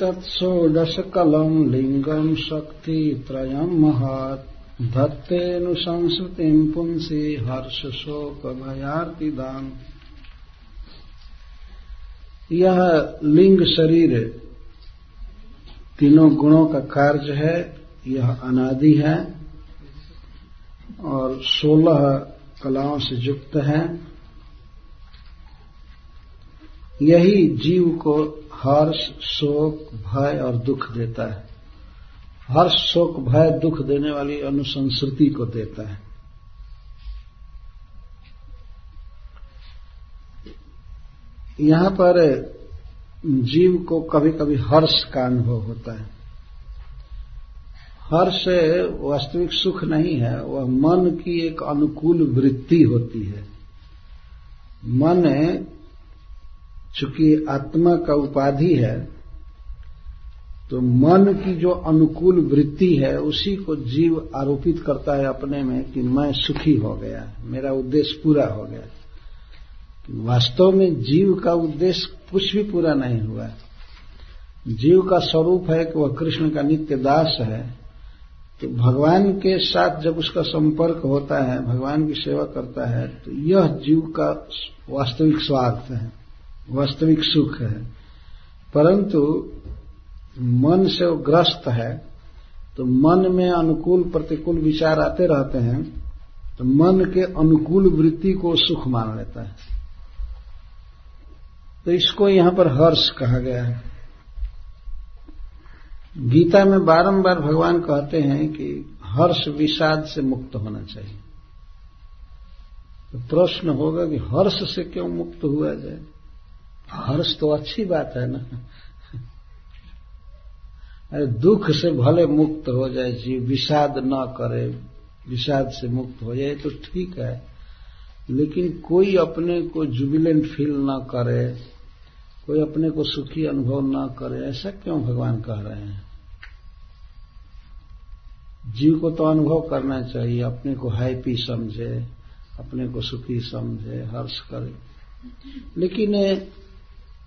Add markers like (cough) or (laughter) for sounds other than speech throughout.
तत्षोडशकलम् लिङ्गम् शक्तित्रयम् महात् धत्तेऽनुसंसृतिम् पुंसि हर्षशोकभयार्तिदाम् यह लिंग शरीर तीनों गुणों का कार्य है, यह अनादि है, और सोलह कलाओं से युक्त है। यही जीव को हर्ष, शोक, भय और दुख देता है। हर्ष, शोक, भय, दुख देने वाली अनुसंस्कृति को देता है। यहाँ पर जीव को कभी कभी हर्ष का अनुभव होता है। हर्ष वास्तविक सुख नहीं है, वह मन की एक अनुकूल वृत्ति होती है। मन चूँकि आत्मा का उपाधि है तो मन की जो अनुकूल वृत्ति है, उसी को जीव आरोपित करता है अपने में कि मैं सुखी हो गया, मेरा उद्देश्य पूरा हो गया। वास्तव में जीव का उद्देश्य कुछ भी पूरा नहीं हुआ। जीव का स्वरूप है कि वह कृष्ण का नित्य दास है तो भगवान के साथ जब उसका संपर्क होता है, भगवान की सेवा करता है तो यह जीव का वास्तविक स्वार्थ है। वास्तविक सुख है। परंतु मन से वो ग्रस्त है तो मन में अनुकूल प्रतिकूल विचार आते रहते हैं तो मन के अनुकूल वृत्ति को सुख मान लेता है। तो इसको यहाँ पर हर्ष कहा गया है। गीता में बारंबार भगवान कहते हैं कि हर्ष विषाद से मुक्त होना चाहिए। तो प्रश्न होगा कि हर्ष से क्यों मुक्त हुआ जाए? हर्ष तो अच्छी बात है ना। अरे दुख से भले मुक्त हो जाए जी विषाद न करे, विषाद से मुक्त हो जाए तो ठीक है। लेकिन कोई अपने को जुबिलेंट फील न करे, कोई अपने को सुखी अनुभव न करे, ऐसा क्यों भगवान कह रहे हैं? जीव को तो अनुभव करना चाहिए, अपने को हैप्पी समझे, अपने को सुखी समझे, हर्ष करे। लेकिन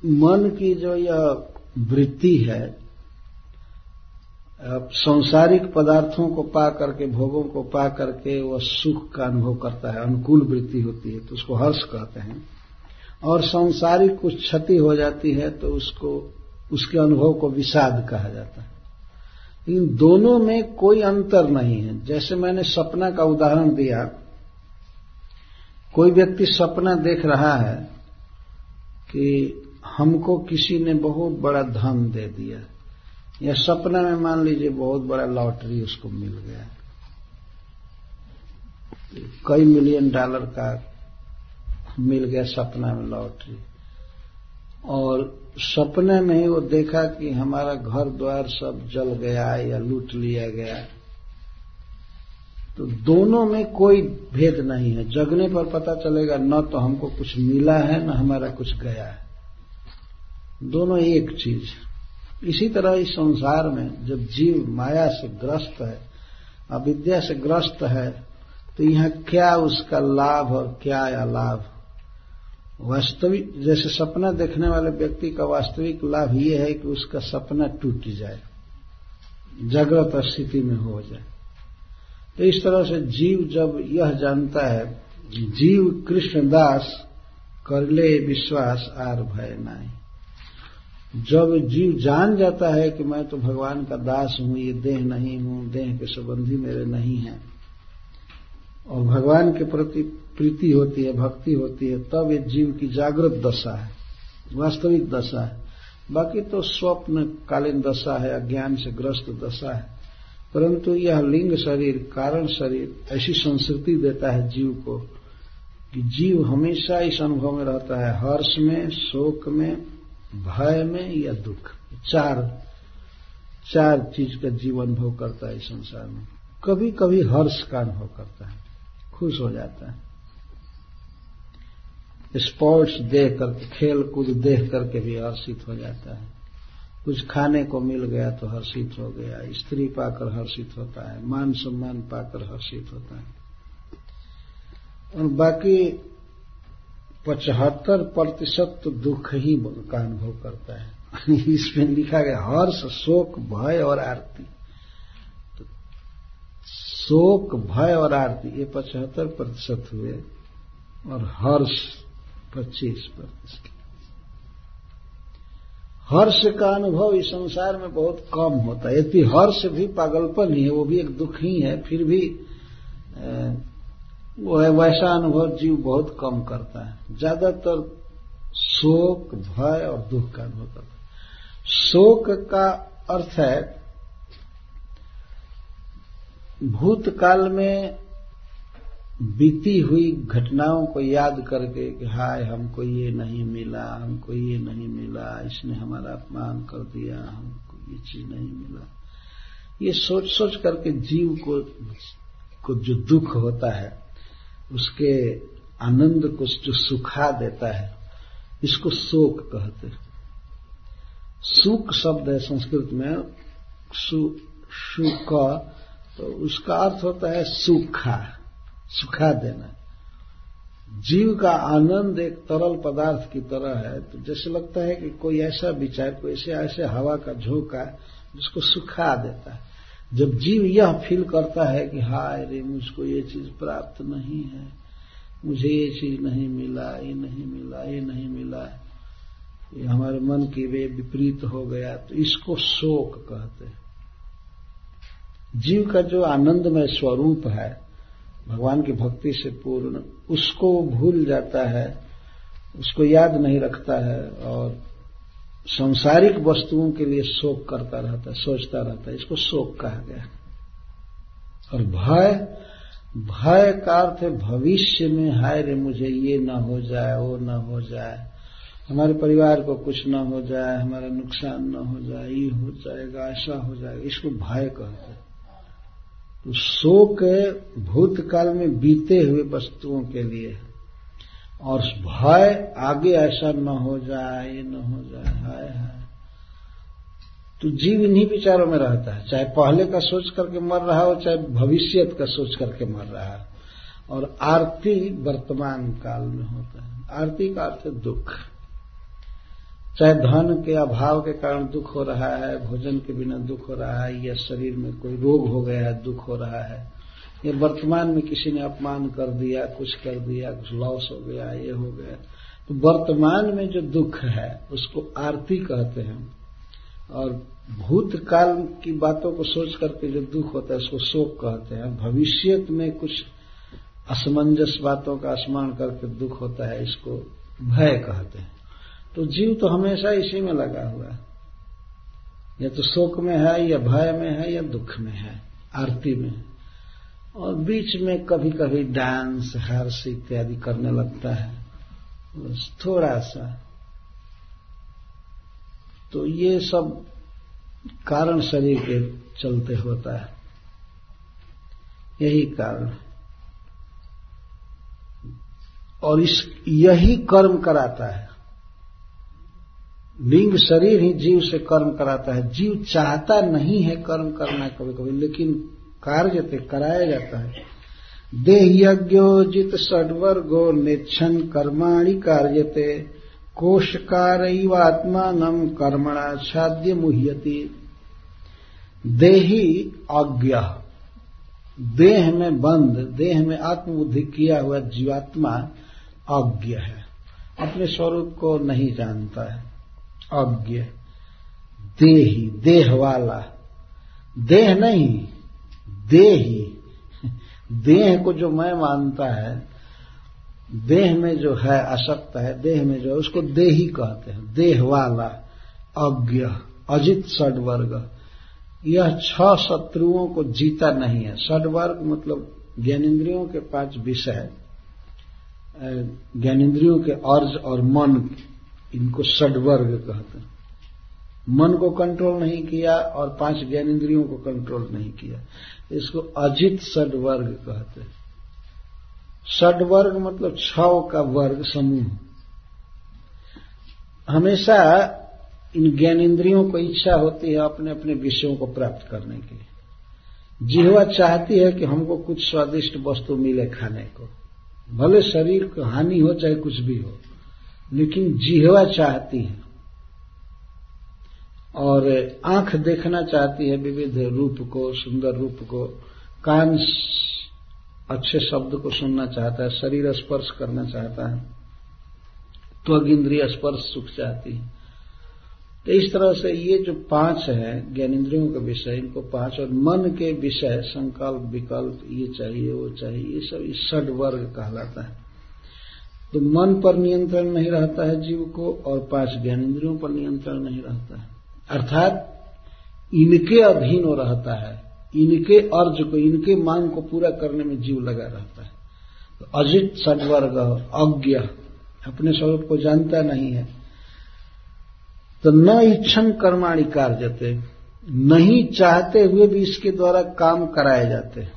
मन की जो यह वृत्ति है सांसारिक पदार्थों को पा करके, भोगों को पा करके वह सुख का अनुभव करता है, अनुकूल वृत्ति होती है तो उसको हर्ष कहते हैं। और संसारिक कुछ क्षति हो जाती है तो उसको, उसके अनुभव को विषाद कहा जाता है। इन दोनों में कोई अंतर नहीं है। जैसे मैंने सपना का उदाहरण दिया, कोई व्यक्ति सपना देख रहा है कि हमको किसी ने बहुत बड़ा धन दे दिया। या सपना में मान लीजिए बहुत बड़ा लॉटरी उसको मिल गया। कई मिलियन डॉलर का मिल गया सपना में लॉटरी। और सपने में ही वो देखा कि हमारा घर द्वार सब जल गया या लूट लिया गया। तो दोनों में कोई भेद नहीं है। जगने पर पता चलेगा, न तो हमको कुछ मिला है, न हमारा कुछ गया है। दोनों एक चीज़ इसी तरह इस संसार में जब जीव माया से ग्रस्त है, अविद्या से ग्रस्त है तो यहाँ क्या उसका लाभ और क्या अलाभ? वास्तविक, जैसे सपना देखने वाले व्यक्ति का वास्तविक लाभ ये है कि उसका सपना टूट जाए, जागृत स्थिति में हो जाए। तो इस तरह से जीव जब यह जानता है, जीव कृष्णदास, कर ले विश्वास आर भय नाई। जब जीव जान जाता है कि मैं तो भगवान का दास हूँ, ये देह नहीं हूँ, देह के संबंधी मेरे नहीं है, और भगवान के प्रति प्रीति होती है, भक्ति होती है, तब ये जीव की जागृत दशा है, वास्तविक दशा है। बाकी तो स्वप्न कालीन दशा है, अज्ञान से ग्रस्त दशा है। परंतु यह लिंग शरीर, कारण शरीर, ऐसी संस्कृति देता है जीव को कि जीव हमेशा इस अनुभव में रहता है, हर्ष में, शोक में भय में या दुख? चार चार चीज़ का जीव अनुभव करता है इस संसार में। कभी कभी हर्ष का अनुभव करता है। खुश हो जाता है। स्पोर्ट्स देख करके खेल कूद देख करके भी हर्षित हो जाता है। कुछ खाने को मिल गया तो हर्षित हो गया। स्त्री पाकर हर्षित होता है। मान सम्मान पाकर हर्षित होता है। और बाकी पचहत्तर प्रतिशत तो दुख ही का अनुभव करता है। इसमें लिखा गया, हर्ष, शोक, भय और आरती। तो शोक, भय और आरती, ये पचहत्तर प्रतिशत हुए और हर्ष पच्चीस प्रतिशत। हर्ष का अनुभव इस संसार में बहुत कम होता है। यदि हर्ष भी पागलपन ही है, वो भी एक दुख ही है, फिर भी वो है वैसा अनुभव जीव बहुत कम करता है। ज़्यादातर शोक, भय और दुख का अनुभव करता है। शोक का अर्थ है, भूतकाल में बीती हुई घटनाओं को याद करके कि हाय, हमको ये नहीं मिला, हमको ये नहीं मिला, इसने हमारा अपमान कर दिया, हमको ये चीज़ नहीं मिला। ये सोच सोच करके जीव को को जो दुख होता है उसके आनंद को जो सुखा देता है, इसको शोक कहते हैं। सुख शब्द है संस्कृत में, सु सुख तो उसका अर्थ होता है सुखा सुखा देना। जीव का आनंद एक तरल पदार्थ की तरह है तो जैसे लगता है कि कोई ऐसा विचार, कोई ऐसे ऐसे हवा का झोंका जिसको सुखा देता है। जब जीव यह फील करता है कि हाय रे, मुझको ये चीज़ प्राप्त नहीं है, मुझे ये चीज़ नहीं मिला, ये नहीं मिला, ये नहीं मिला ये हमारे मन के वे विपरीत हो गया तो इसको शोक कहते हैं। जीव का जो आनंदमय स्वरूप है, भगवान की भक्ति से पूर्ण, उसको भूल जाता है, उसको याद नहीं रखता है, और संसारिक वस्तुओं के लिए शोक करता रहता है, सोचता रहता है, इसको शोक कहा गया और भय भय का अर्थ है, भविष्य में हाय रे मुझे, ये न हो जाए, वो न हो जाए, हमारे परिवार को कुछ न हो जाए, हमारा नुकसान न हो जाए, ये हो जाएगा, ऐसा हो जाएगा, इसको भय कहते हैं। तो शोक भूतकाल में बीते हुए वस्तुओं के लिए है। और भय आगे ऐसा न हो जाए ये न हो जाए, हाय हाय। तो जीव इन्हीं विचारों में रहता है। चाहे पहले का सोच करके मर रहा हो, चाहे भविष्य का सोच करके मर रहा है। और आरती वर्तमान काल में होता है। आरती का अर्थ दुख। चाहे धन के अभाव के कारण दुख हो रहा है, भोजन के बिना दुख हो रहा है, या शरीर में कोई रोग हो गया है, दुख हो रहा है या वर्तमान में किसी ने अपमान कर दिया, कुछ कर दिया, कुछ लॉस हो गया, ये हो गया। तो वर्तमान में जो दुख है, उसको आरती कहते हैं। और भूतकाल की बातों को सोच करके जो दुख होता है, उसको शोक कहते हैं। भविष्य में कुछ असमंजस बातों का स्मरण करके दुख होता है, इसको भय कहते हैं। तो जीव तो हमेशा इसी में लगा हुआ है। या तो शोक में है, या भय में है, या दुख में है, आरती में। और बीच में कभी कभी डांस हर्ष इत्यादि करने लगता है। बस थोड़ा सा। तो ये सब कारण शरीर के चलते होता है। यही कारण। और इस, यही कर्म कराता है। लिंग शरीर ही जीव से कर्म कराता है। जीव चाहता नहीं है कर्म करना कभी कभी लेकिन कार्यते कराया जाता है। देह यज्ञोजित षडवर्गो निच्छन कर्माणि कार्यते, कोशकारवात्मान कर्मणा छाद्य मुह्यति। देही अज्ञ देह में बंद, देह में आत्मबुद्धि किया हुआ जीवात्मा अज्ञ है। अपने स्वरूप को नहीं जानता है। अज्ञ देही, देह वाला। देह नहीं देही देह को जो मैं मानता है, देह में जो है अशक्त है, देह में जो है, उसको देही कहते हैं। देह वाला, अज्ञ, अजित षडवर्ग। यह छह शत्रुओं को जीता नहीं है। षडवर्ग मतलब ज्ञानेन्द्रियों के पाँच विषय ज्ञानेन्द्रियों के अर्ज़ और मन, इनको षडवर्ग कहते हैं। मन को कंट्रोल नहीं किया और पाँच ज्ञानेन्द्रियों को कंट्रोल नहीं किया। इसको अजित षडवर्ग कहते हैं। षडवर्ग मतलब छ का वर्ग, समूह। हमेशा इन ज्ञानेन्द्रियों को इच्छा होती है अपने अपने विषयों को प्राप्त करने की जिहवा चाहती है कि हमको कुछ स्वादिष्ट वस्तु मिले खाने को। भले शरीर को हानि हो, चाहे कुछ भी हो, लेकिन जिहवा चाहती है। और आँख देखना चाहती है विविध रूप को, सुंदर रूप को। कान अच्छे शब्द को सुनना चाहता है, शरीर स्पर्श करना चाहता है। त्वग इंद्रिय स्पर्श सुख चाहती है। तो इस तरह से ये जो पाँच है ज्ञानेन्द्रियों के विषय, इनको पाँच और मन के विषय, संकल्प, विकल्प, ये चाहिए, वो चाहिए, ये सब इस षड वर्ग कहलाता है। तो मन पर नियंत्रण नहीं रहता है जीव को और पाँच ज्ञानेन्द्रियों पर नियंत्रण नहीं रहता है। अर्थात इनके अधीन हो रहता है। इनके अर्ज़ को, इनके मांग को पूरा करने में जीव लगा रहता है। तो अजित सदवर्ग, अज्ञ, अपने स्वरूप को जानता नहीं है। तो न इच्छन कर्माणि कार्यते नहीं चाहते हुए भी इसके द्वारा काम कराए जाते हैं।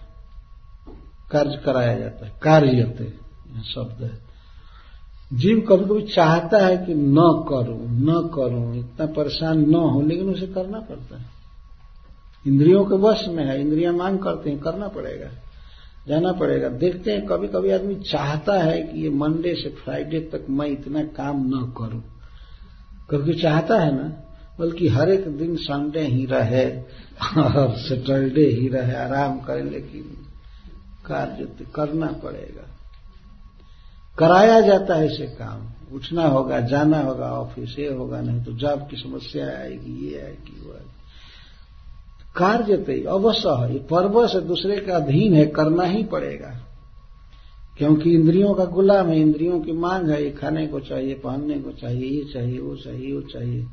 कार्य कराया जाता है। कार्यते शब्द है। जीव कभी कभी चाहता है कि न करूँ न करूँ, इतना परेशान न हो, लेकिन उसे करना पड़ता है। इंद्रियों के वश में है, इंद्रियाँ मांग करते हैं, करना पड़ेगा, जाना पड़ेगा। देखते हैं कभी कभी आदमी चाहता है कि ये मंडे से फ्राइडे तक मैं इतना काम न करूँ। क्योंकि चाहता है ना, बल्कि हर एक दिन संडे ही रहे, और सैटरडे ही रहे, आराम करें, लेकिन कार्य तो करना पड़ेगा। कराया जाता है इसे काम। उठना होगा, जाना होगा, ऑफ़िस, ये होगा, नहीं तो जॉब की समस्या आएगी, ये आएगी, वो आएगी। कार्य तो अवश्य है। से दूसरे का अधीन है, करना ही पड़ेगा। क्योंकि इंद्रियों का गुलाम है, इंद्रियों की मांग है, ये खाने को चाहिए, पहनने को चाहिए, ये चाहिए, वो चाहिए वो चाहिए।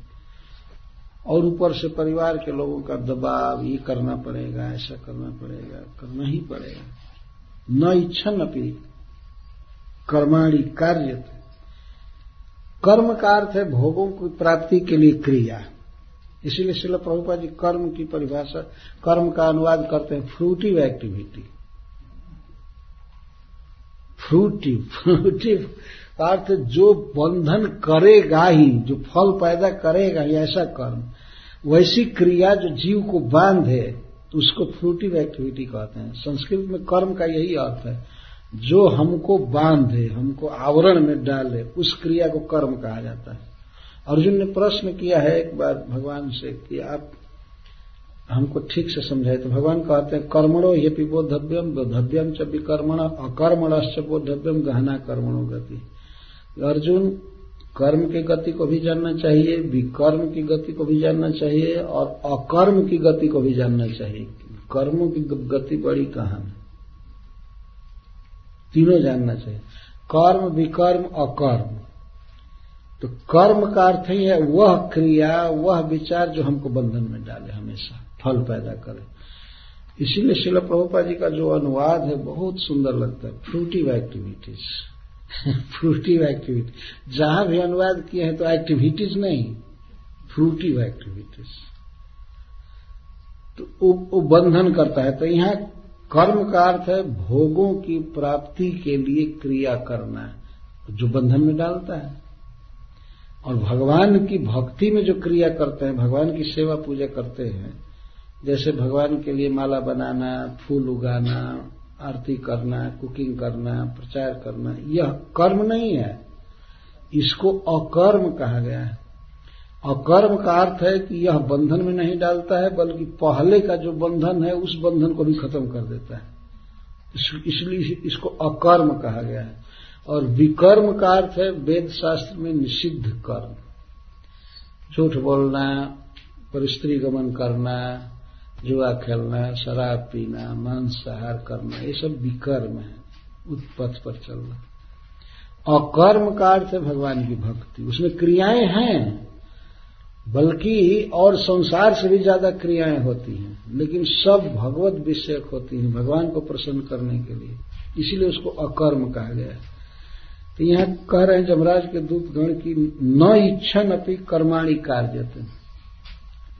और ऊपर से परिवार के लोगों का दबाव, ये करना पड़ेगा, ऐसा करना पड़ेगा, करना ही पड़ेगा। न इच्छन अपनी कर्माणी कार्य। कर्म का अर्थ है भोगों की प्राप्ति के लिए क्रिया। इसीलिए शिल प्रभुपा जी कर्म की परिभाषा, कर्म का अनुवाद करते हैं फ्रूटिव एक्टिविटी फ्रूटिव फ्रूटिव अर्थ जो बंधन करेगा ही, जो फल पैदा करेगा ही ऐसा कर्म। वैसी क्रिया जो जीव को बांधे, उसको फ्रूटिव एक्टिविटी कहते हैं। संस्कृत में कर्म का यही अर्थ है। जो हमको बांधे, हमको आवरण में डाले, उस क्रिया को कर्म कहा जाता है। अर्जुन ने प्रश्न किया है एक बार भगवान से कि आप हमको ठीक से समझाए। तो भगवान कहते हैं, कर्मणो ये बोधव्यम बोधव्यम च विकर्मण अकर्मणश्च बोधव्यम गहना कर्मणो गति। अर्जुन, कर्म की गति को भी जानना चाहिए, विकर्म की गति को भी जानना चाहिए, और अकर्म की गति को भी जानना चाहिए। कर्मों की गति बड़ी कहाँ है तीनों जानना चाहिए। कर्म, विकर्म अकर्म तो कर्म का अर्थ ही है, वह क्रिया, वह विचार जो हमको बंधन में डाले हमेशा, फल पैदा करे। इसीलिए शिल प्रभुपा जी का जो अनुवाद है, बहुत सुंदर लगता है। फ्रूटिव एक्टिविटीज़ फ्रूटिव एक्टिविटी जहाँ भी अनुवाद किए हैं तो एक्टिविटीज़ नहीं फ्रूटिव एक्टिविटीज़ तो वो बंधन करता है। तो यहाँ कर्म का अर्थ है भोगों की प्राप्ति के लिए क्रिया करना, जो बंधन में डालता है। और भगवान की भक्ति में जो क्रिया करते हैं, भगवान की सेवा पूजा करते हैं, जैसे भगवान के लिए माला बनाना, फूल उगाना, आरती करना, कुकिंग करना, प्रचार करना, यह कर्म नहीं है। इसको अकर्म कहा गया है। अकर्म का अर्थ है कि यह बंधन में नहीं डालता है, बल्कि पहले का जो बंधन है, उस बंधन को भी खत्म कर देता है। इसलिए इसको अकर्म कहा गया है। और विकर्म का अर्थ है वेद शास्त्र में निषिद्ध कर्म। झूठ बोलना पर स्त्री गमन करना, जुआ खेलना, शराब पीना, मांसाहार करना, ये सब विकर्म है उत्पथ पर चलना। अकर्म का अर्थ है भगवान की भक्ति। उसमें क्रियाएँ हैं बल्कि और संसार से भी ज़्यादा क्रियाएँ होती हैं, लेकिन सब भगवत विषयक होती हैं भगवान को प्रसन्न करने के लिए। इसीलिए उसको अकर्म कहा गया है। तो यहाँ कह रहे हैं जमराज के दूत गण की, न इच्छन अपनी कर्माणी कार्य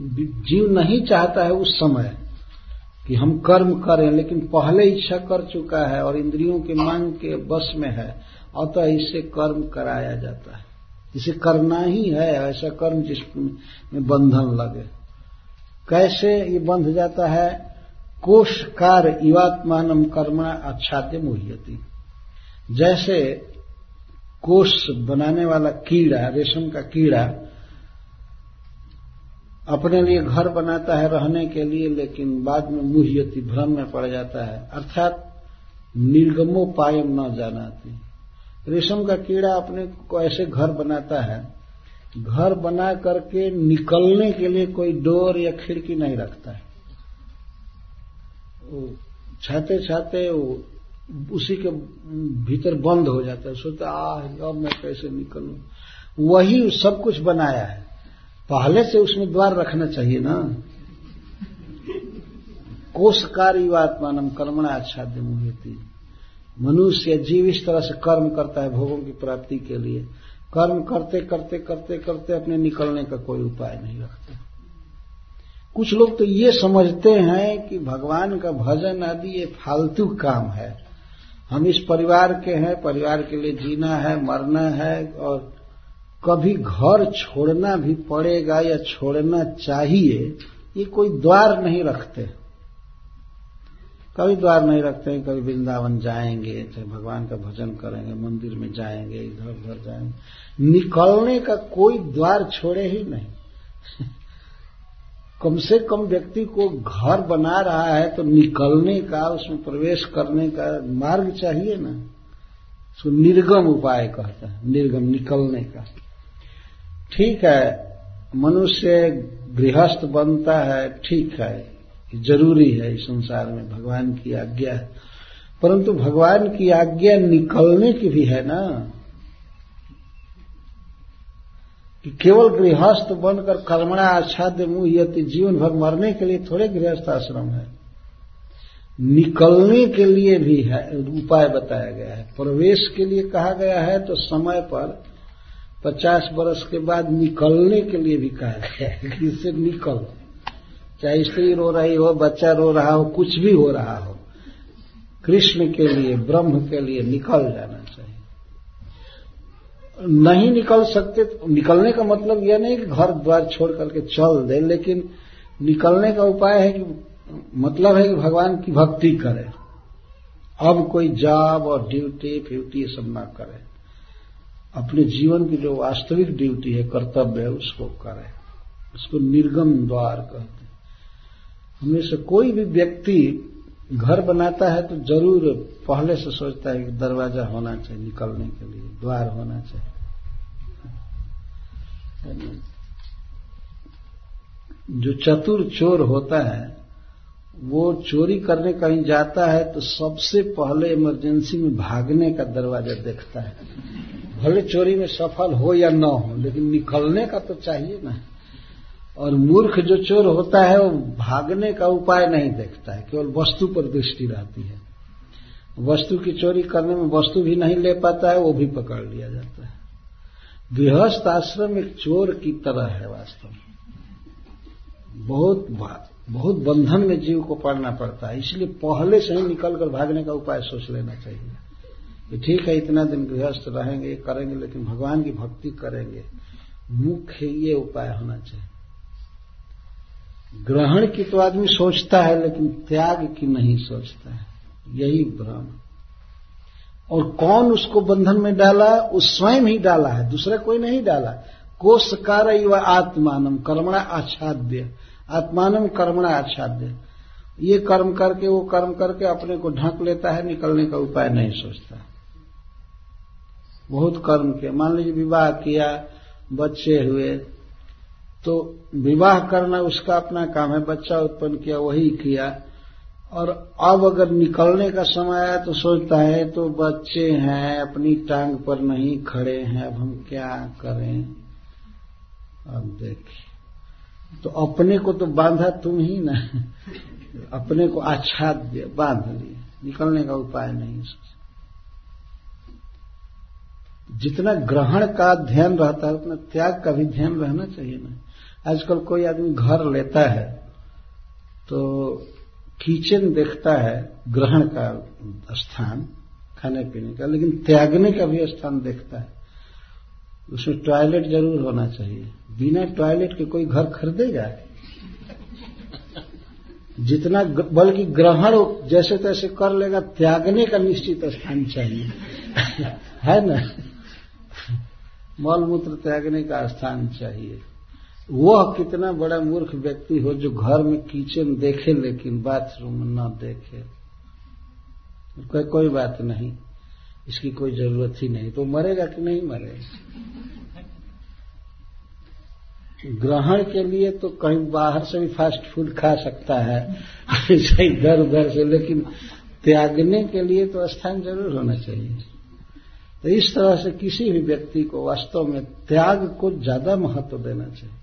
जीव नहीं चाहता है उस समय कि हम कर्म करें, लेकिन पहले इच्छा कर चुका है और इंद्रियों के मांग के बस में है, अतः इससे कर्म कराया जाता है। इसे करना ही है, ऐसा कर्म जिसमें बंधन लगे। कैसे ये बंध जाता है? कोष कार्य युवात्मान कर्मणा आच्छाद्य मुह्यति। जैसे कोष बनाने वाला कीड़ा, रेशम का कीड़ा, अपने लिए घर बनाता है रहने के लिए, लेकिन बाद में मुह्यति, भ्रम में पड़ जाता है। अर्थात निर्गमोपायम न जानाती। रेशम का कीड़ा अपने को ऐसे घर बनाता है, घर बना करके निकलने के लिए कोई डोर या खिड़की नहीं रखता है। वो छाते छाते वो उसी के भीतर बंद हो जाता है। सोचता आ अब मैं कैसे निकलूं? वही सब कुछ बनाया है। पहले से उसमें द्वार रखना चाहिए ना। कोषकारी आत्मानम कर्मणा आच्छाद्य मुहती मनुष्य जीव इस तरह से कर्म करता है भोगों की प्राप्ति के लिए। कर्म करते करते करते करते अपने निकलने का कोई उपाय नहीं रखते। कुछ लोग तो ये समझते हैं कि भगवान का भजन आदि ये फालतू काम है। हम इस परिवार के हैं, परिवार के लिए जीना है, मरना है, और कभी घर छोड़ना भी पड़ेगा या छोड़ना चाहिए, ये कोई द्वार नहीं रखते। कभी द्वार नहीं रखते हैं कभी वृंदावन जाएँगे, चाहे भगवान का भजन करेंगे, मंदिर में जाएँगे, इधर उधर जाएँगे। निकलने का कोई द्वार छोड़े ही नहीं। (laughs) कम से कम व्यक्ति को घर बना रहा है तो निकलने का, उसमें प्रवेश करने का मार्ग चाहिए ना। उसको निर्गम उपाय कहता है, निर्गम निकलने का। ठीक है, मनुष्य गृहस्थ बनता है, ठीक है। ज़रूरी है इस संसार में भगवान की आज्ञा है। परंतु भगवान की आज्ञा निकलने की भी है ना। कि केवल गृहस्थ बनकर कर्मणा आच्छाद्य मुँह यति जीवन भर मरने के लिए थोड़े गृहस्थ आश्रम है। निकलने के लिए भी है, उपाय बताया गया है। प्रवेश के लिए कहा गया है तो समय पर पचास वर्ष के बाद निकलने के लिए भी कहा गया है कि इससे निकल। चाहे स्त्री रो रही हो, बच्चा रो रहा हो, कुछ भी हो रहा हो, कृष्ण के लिए, ब्रह्म के लिए निकल जाना चाहिए। नहीं निकल सकते तो निकलने का मतलब यह नहीं कि घर द्वार छोड़ करके चल दे, लेकिन निकलने का उपाय है कि मतलब है कि भगवान की भक्ति करे। अब कोई जॉब और ड्यूटी, फ्यूटी सब ना करे। अपने जीवन की जो वास्तविक ड्यूटी है, कर्तव्य है, उसको करे। उसको निर्गम द्वार कहते हमें से कोई भी व्यक्ति घर बनाता है तो ज़रूर पहले से सोचता है कि दरवाज़ा होना चाहिए, निकलने के लिए, द्वार होना चाहिए। जो चतुर चोर होता है, वो चोरी करने कहीं जाता है तो सबसे पहले इमरजेंसी में भागने का दरवाज़ा देखता है। भले चोरी में सफल हो या न हो, लेकिन निकलने का तो चाहिए ना। और मूर्ख जो चोर होता है, वो भागने का उपाय नहीं देखता है, केवल वस्तु पर दृष्टि रहती है। वस्तु की चोरी करने में वस्तु भी नहीं ले पाता है, वो भी पकड़ लिया जाता है। गृहस्थ आश्रम एक चोर की तरह है वास्तव में। बहुत बहुत बंधन में जीव को पड़ना पड़ता है, इसलिए पहले से ही निकलकर भागने का उपाय सोच लेना चाहिए। कि ठीक है, इतना दिन गृहस्थ रहेंगे, करेंगे, लेकिन भगवान की भक्ति करेंगे। मुख्य ये उपाय होना चाहिए। ग्रहण की तो आदमी सोचता है, लेकिन त्याग की नहीं सोचता है। यही भ्रम। और कौन उसको बंधन में डाला है? उस स्वयं ही डाला है, दूसरा कोई नहीं डाला। कोषकार व आत्मानम कर्मणा आच्छाद्य। आत्मानम कर्मणा आच्छाद्य। ये कर्म करके, वो कर्म करके अपने को ढक लेता है, निकलने का उपाय नहीं सोचता। बहुत कर्म किया। मान लीजिए विवाह किया, बच्चे हुए तो विवाह करना, उसका अपना काम है, बच्चा उत्पन्न किया, वही किया। और अब अगर निकलने का समय आया तो सोचता है तो बच्चे हैं, अपनी टांग पर नहीं खड़े हैं, अब हम क्या करें? अब देखिए। तो अपने को तो बांधा तुम ही ना। अपने को आच्छाद्य बाँध लिए। निकलने का उपाय नहीं जितना ग्रहण का ध्यान रहता है, उतना त्याग का भी ध्यान रहना चाहिए ना। आजकल कोई आदमी घर लेता है तो किचन देखता है ग्रहण का स्थान, खाने पीने का, लेकिन त्यागने का भी स्थान देखता है। उसमें टॉयलेट ज़रूर होना चाहिए। बिना टॉयलेट के कोई घर खरीदेगा? जितना बल्कि ग्रहण जैसे तैसे कर लेगा, त्यागने का निश्चित स्थान चाहिए। (laughs) है ना? मल मूत्र त्यागने का स्थान चाहिए। वह कितना बड़ा मूर्ख व्यक्ति हो जो घर में किचन देखे लेकिन बाथरूम न देखे। कोई कोई बात नहीं। इसकी कोई ज़रूरत ही नहीं। तो मरेगा कि नहीं मरेगा? ग्रहण के लिए तो कहीं बाहर से भी फास्ट फ़ूड खा सकता है। ऐसा इधर उधर से, लेकिन त्यागने के लिए तो स्थान ज़रूर होना चाहिए। तो इस तरह से किसी भी व्यक्ति को वास्तव में त्याग को ज़्यादा महत्व देना चाहिए।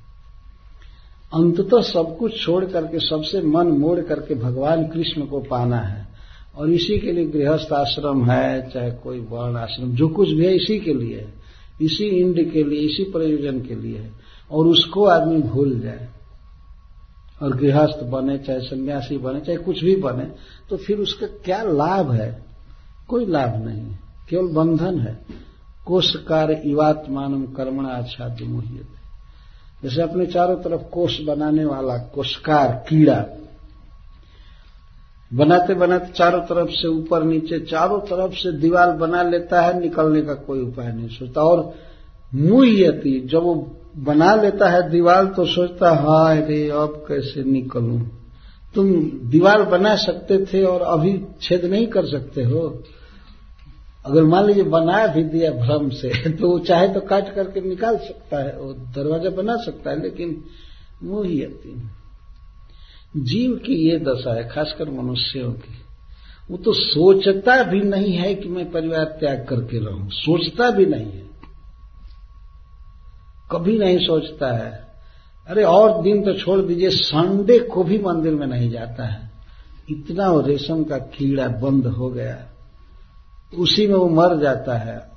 अंततः सब कुछ छोड़ करके, सबसे मन मोड़ करके भगवान कृष्ण को पाना है। और इसी के लिए गृहस्थ आश्रम है, चाहे कोई वर्ण आश्रम, जो कुछ भी है इसी के लिए। है इसी इंड के लिए, इसी प्रयोजन के लिए। है और उसको आदमी भूल जाए। और गृहस्थ बने, चाहे सन्यासी बने, चाहे कुछ भी बने तो फिर उसका क्या लाभ है? कोई लाभ नहीं। केवल बंधन है। कोष कार्य इवात्मान कर्मणा आच्छाद मोहित जैसे अपने चारों तरफ़ कोष बनाने वाला, कोषकार, कीड़ा। बनाते बनाते चारों तरफ़ से ऊपर, नीचे, चारों तरफ़ से दीवार बना लेता है, निकलने का कोई उपाय नहीं सोचता। और मुहयती जब वो बना लेता है दीवार तो सोचता हाय रे, अब कैसे निकलूं? तुम दीवार बना सकते थे और अभी छेद नहीं कर सकते हो। अगर मान लीजिए बना भी दिया भ्रम से (laughs) तो वो चाहे तो काट करके निकाल सकता है, वो दरवाज़ा बना सकता है, लेकिन मुहयती जीव की ये दशा है, खासकर मनुष्यों की। वो तो सोचता भी नहीं है कि मैं परिवार त्याग करके रहूँ। सोचता भी नहीं है। कभी नहीं सोचता है। अरे और दिन तो छोड़ दीजिए, संडे को भी मंदिर में नहीं जाता है। इतना वो रेशम का कीड़ा बंद हो गया। उसी में वो मर जाता है।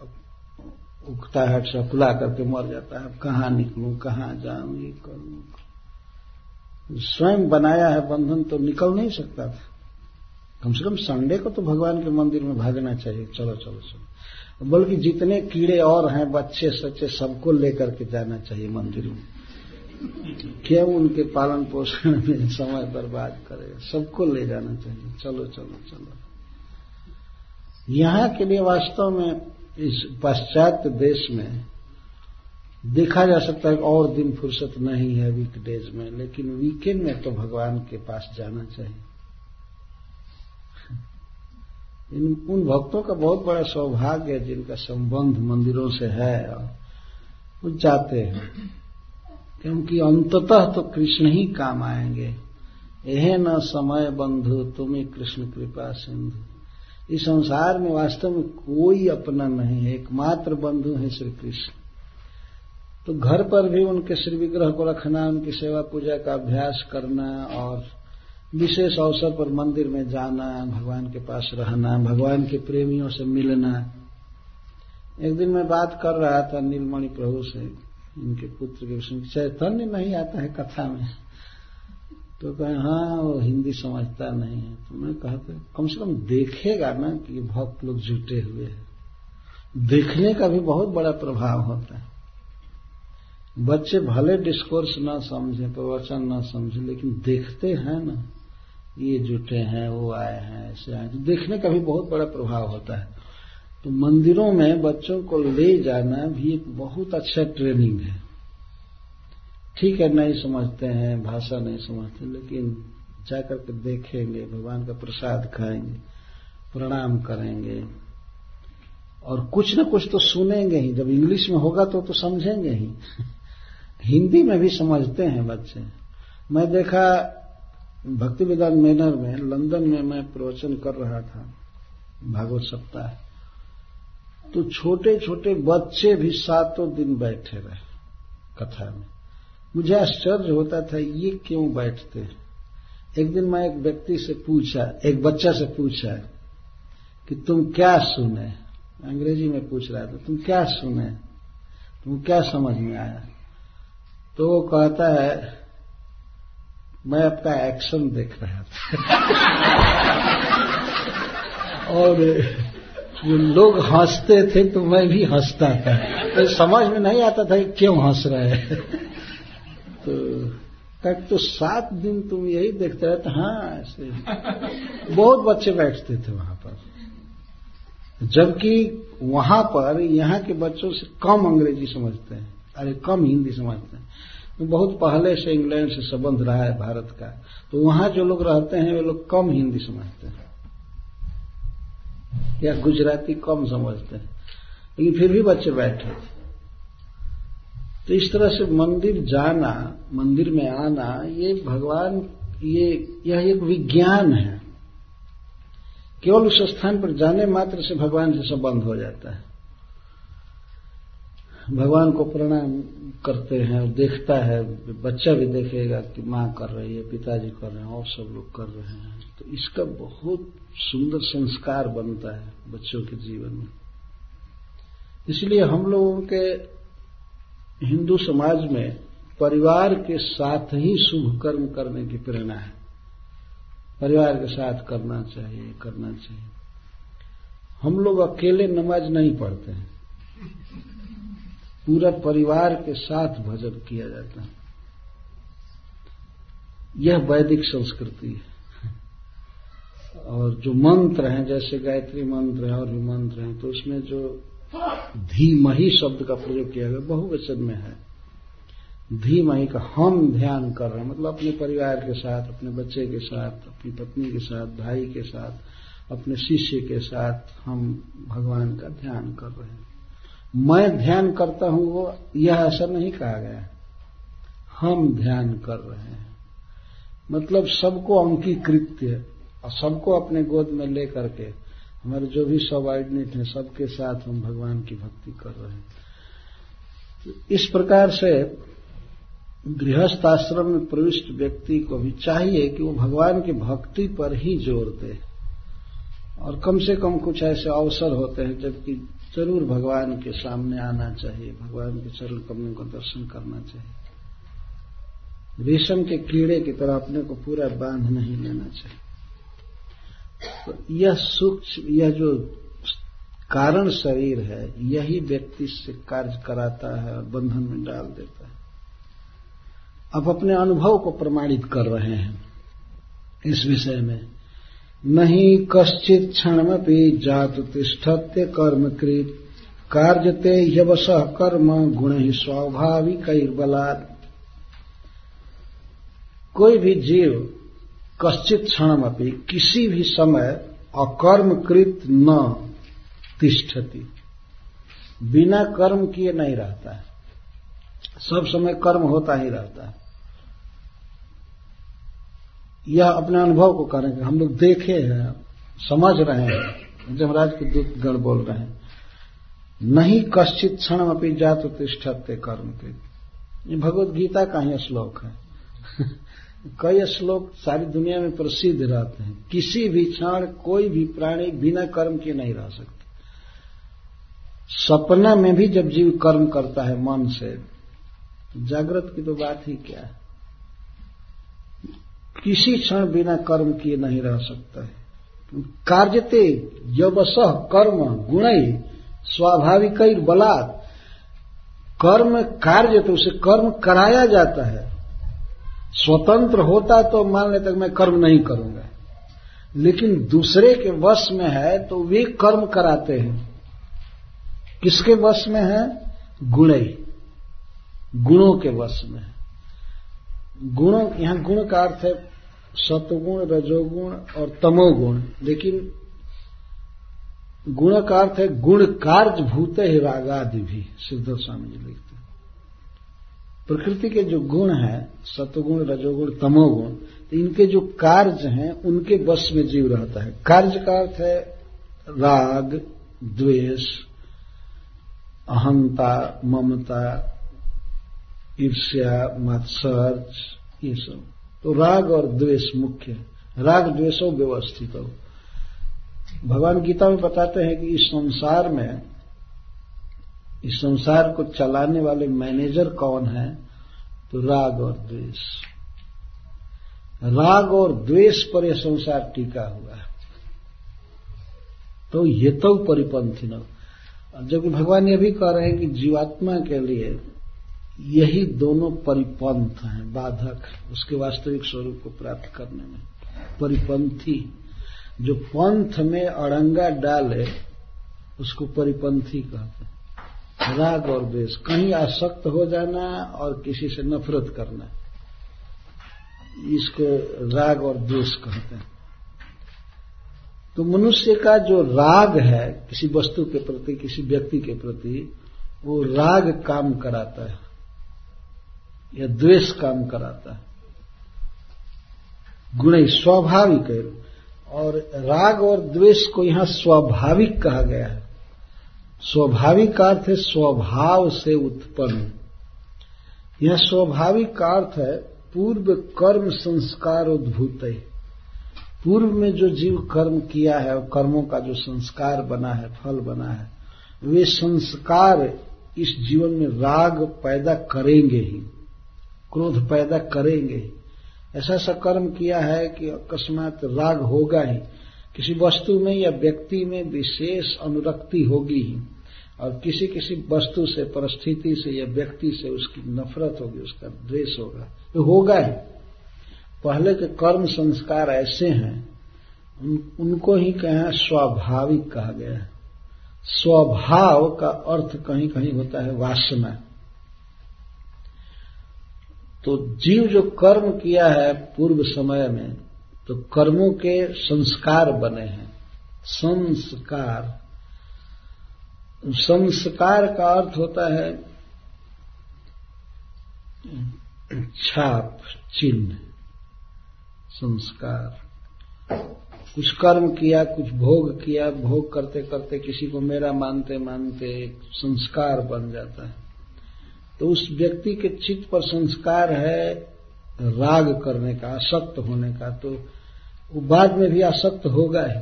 उगता है खुला करके मर जाता है। कहाँ निकलूं, कहाँ जाऊँ, ये करूँ? स्वयं बनाया है बंधन तो निकल नहीं सकता था। कम से कम संडे को तो भगवान के मंदिर में भागना चाहिए। चलो चलो चलो। बल्कि जितने कीड़े और हैं, बच्चे, सच्चे, सबको लेकर के जाना चाहिए मंदिर में। क्यों उनके पालन पोषण में समय बर्बाद करे सबको ले जाना चाहिए। चलो चलो चलो। यहाँ के लिए वास्तव में इस पाश्चात्य देश में देखा जा सकता है और दिन फुर्सत नहीं है वीकडेज में, लेकिन वीकेंड में तो भगवान के पास जाना चाहिए। इन, उन भक्तों का बहुत बड़ा सौभाग्य है जिनका संबंध मंदिरों से है और वो जाते हैं क्योंकि अंततः तो कृष्ण ही काम आएँगे। यह न समय बंधु, तुम्हें कृष्ण कृपा सिंधु। इस संसार में वास्तव में कोई अपना नहीं है, एकमात्र बंधु है श्री कृष्ण। तो घर पर भी उनके श्री विग्रह को रखना, उनकी सेवा पूजा का अभ्यास करना और विशेष अवसर पर मंदिर में जाना, भगवान के पास रहना, भगवान के प्रेमियों से मिलना। एक दिन मैं बात कर रहा था, नीलमणि प्रभु से, इनके पुत्र के चैतन्य नहीं आता है कथा में। तो कहे हाँ वो हिंदी समझता नहीं है। तो मैं कहते कम से कम देखेगा ना कि भक्त लोग जुटे हुए हैं। देखने का भी बहुत बड़ा प्रभाव होता है। बच्चे भले डिस्कोर्स ना समझे, प्रवचन ना समझे, लेकिन देखते हैं ना, ये जुटे हैं, वो आए हैं, ऐसे आए तो देखने का भी बहुत बड़ा प्रभाव होता है। तो मंदिरों में बच्चों को ले जाना भी एक बहुत अच्छा ट्रेनिंग है। ठीक है, नहीं समझते हैं, भाषा नहीं समझते, लेकिन जाकर के देखेंगे, भगवान का प्रसाद खाएँगे, प्रणाम करेंगे, और कुछ न कुछ तो सुनेंगे ही। जब इंग्लिश में होगा तो तो समझेंगे ही। (laughs) हिंदी में भी समझते हैं बच्चे। मैं देखा भक्ति विदान मेनर में, लंदन में मैं प्रवचन कर रहा था, भागवत सप्ताह। तो छोटे छोटे बच्चे भी सातों दिन बैठे रहे कथा में। मुझे आश्चर्य होता था, ये क्यों बैठते हैं? एक दिन मैं एक व्यक्ति से पूछा, एक बच्चा से पूछा कि तुम क्या सुने? अंग्रेज़ी में पूछ रहा था, तुम क्या सुने? तुम क्या समझ में आया? तो वो कहता है, मैं आपका एक्शन देख रहा था। (laughs) और जो लोग हँसते थे तो मैं भी हंसता था। तो समझ में नहीं आता था कि क्यों हंस रहे हैं। तक तो सात दिन तुम यही देखते रहते हाँ। ऐसे बहुत बच्चे बैठते थे वहाँ पर। जबकि वहाँ पर यहाँ के बच्चों से कम अंग्रेज़ी समझते हैं। अरे, कम हिंदी समझते हैं। तो बहुत पहले से इंग्लैंड से संबंध रहा है भारत का। तो वहाँ जो लोग रहते हैं, वे लोग कम हिंदी समझते हैं। या गुजराती कम समझते हैं। लेकिन फिर भी बच्चे बैठे थे। तो इस तरह से मंदिर जाना, मंदिर में आना, ये भगवान, ये, यह एक विज्ञान है। केवल उस स्थान पर जाने मात्र से भगवान से संबंध हो जाता है। भगवान को प्रणाम करते हैं और देखता है, बच्चा भी देखेगा कि माँ कर रही है, पिताजी कर रहे हैं, और सब लोग कर रहे हैं। तो इसका बहुत सुंदर संस्कार बनता है बच्चों के जीवन में। इसलिए हम लोगों के हिंदू समाज में परिवार के साथ ही शुभ कर्म करने की प्रेरणा है। परिवार के साथ करना चाहिए करना चाहिए। हम लोग अकेले नमाज़ नहीं पढ़ते हैं। पूरा परिवार के साथ भजन किया जाता है। यह वैदिक संस्कृति है। और जो मंत्र हैं, जैसे गायत्री मंत्र है और भी मंत्र हैं तो उसमें जो धीमही शब्द का प्रयोग किया गया, बहुवचन में है। धीमही का हम ध्यान कर रहे हैं मतलब अपने परिवार के साथ, अपने बच्चे के साथ, अपनी पत्नी के साथ, भाई के साथ, अपने शिष्य के साथ हम भगवान का ध्यान कर रहे हैं। मैं ध्यान करता हूँ, वो यह ऐसा नहीं कहा गया हम ध्यान कर रहे हैं। मतलब सबको अंकीकृत और सबको अपने गोद में लेकर करके हमारे जो भी सबॉर्डिनेट हैं, सबके साथ हम भगवान की भक्ति कर रहे हैं। तो इस प्रकार से गृहस्थ आश्रम में प्रविष्ट व्यक्ति को भी चाहिए कि वो भगवान की भक्ति पर ही ज़ोर दे। और कम से कम कुछ ऐसे अवसर होते हैं, जबकि ज़रूर भगवान के सामने आना चाहिए, भगवान के चरण कमलों का दर्शन करना चाहिए। रेशम के कीड़े की तरह अपने को पूरा बाँध नहीं लेना चाहिए। तो यह सूक्ष्म, यह जो कारण शरीर है, यही व्यक्ति से कार्य कराता है, बंधन में डाल देता है। अब अपने अनुभव को प्रमाणित कर रहे हैं इस विषय में। नहीं कश्चित क्षणमपि जात तिष्ठत्य कर्मकृत, कार्यते यवश कर्म गुण ही स्वाभाविक बलात् कोई भी जीव कश्चित क्षण क्षणमपि किसी भी समय अकर्मकृत न तिष्ठति। बिना कर्म किए नहीं रहता है। सब समय कर्म होता ही रहता है। यह अपने अनुभव को करेंगे हम लोग देखे हैं, समझ रहे हैं। जमराज के दूत गण बोल रहे हैं, नहीं कश्चित क्षण अपनी जात तिष्ठते कर्म के ये भगवत गीता का ही श्लोक है। कई श्लोक सारी दुनिया में प्रसिद्ध रहते हैं। किसी भी क्षण कोई भी प्राणी बिना कर्म के नहीं रह सकते। सपना में भी जब जीव कर्म करता है मन से जागृत की तो बात ही क्या है? किसी क्षण बिना कर्म किए नहीं रह सकता है। कार्यते यवस कर्म गुण स्वाभाविक बलात् कर्म कार्य तो उसे कर्म कराया जाता है। स्वतंत्र होता तो मान लेता मैं कर्म नहीं करूँगा। लेकिन दूसरे के वश में है तो वे कर्म कराते हैं। किसके वश में है? गुण गुणों के वश में है। गुणों, यहाँ गुण का अर्थ है सतगुण रजोगुण और तमोगुण। लेकिन गुण का अर्थ है गुण कार्य भूत ही रागादि भी सिद्ध स्वामी जी लिखते प्रकृति के जो गुण है सतगुण रजोगुण, तमोगुण तो इनके जो कार्य हैं, उनके बस में जीव रहता है। कार्य का अर्थ है राग, द्वेष, अहंता, ममता, ईर्ष्या मत्सर्ज ये सब। तो राग और द्वेष मुख्य है। राग द्वेषो व्यवस्थित हो। भगवान गीता में बताते हैं कि इस संसार में इस संसार को चलाने वाले मैनेजर कौन है? तो राग और द्वेष। राग और द्वेष पर यह संसार टीका हुआ है। तो ये तो परिपंथी न। जबकि भगवान ये भी कह रहे हैं कि जीवात्मा के लिए यही दोनों परिपंथ हैं, बाधक, उसके वास्तविक स्वरूप को प्राप्त करने में। परिपंथी, जो पंथ में अड़ंगा डाले, उसको परिपंथी कहते हैं। राग और द्वेष, कहीं आसक्त हो जाना और किसी से नफरत करना। इसको राग और द्वेष कहते हैं। तो मनुष्य का जो राग है, किसी वस्तु के प्रति, किसी व्यक्ति के प्रति, वो राग काम कराता है। या द्वेष काम कराता है। गुण स्वाभाविक है। और राग और द्वेष को यहाँ स्वाभाविक कहा गया है। स्वाभाविक का अर्थ है, स्वभाव से उत्पन्न। यह स्वाभाविक का अर्थ है, पूर्व कर्म संस्कार उद्भूत पूर्व में जो जीव कर्म किया है और कर्मों का जो संस्कार बना है, फल बना है, वे संस्कार इस जीवन में राग पैदा करेंगे ही, क्रोध पैदा करेंगे ही। ऐसा ऐसा कर्म किया है कि अकस्मात राग होगा ही। किसी वस्तु में या व्यक्ति में विशेष अनुरक्ति होगी और किसी किसी वस्तु से परिस्थिति से या व्यक्ति से उसकी नफरत होगी उसका द्वेष होगा। ये होगा ही। पहले के कर्म संस्कार ऐसे हैं उन, उनको ही कहें स्वाभाविक कहा गया है। स्वभाव का अर्थ कहीं कहीं होता है वासना। तो जीव जो कर्म किया है पूर्व समय में तो कर्मों के संस्कार बने हैं। संस्कार। संस्कार का अर्थ होता है छाप, चिन्ह, संस्कार। कुछ कर्म किया, कुछ भोग किया, भोग करते करते किसी को मेरा मानते मानते एक संस्कार बन जाता है। तो उस व्यक्ति के चित्त पर संस्कार है राग करने का, आसक्त होने का। तो वो बाद में भी आसक्त होगा ही।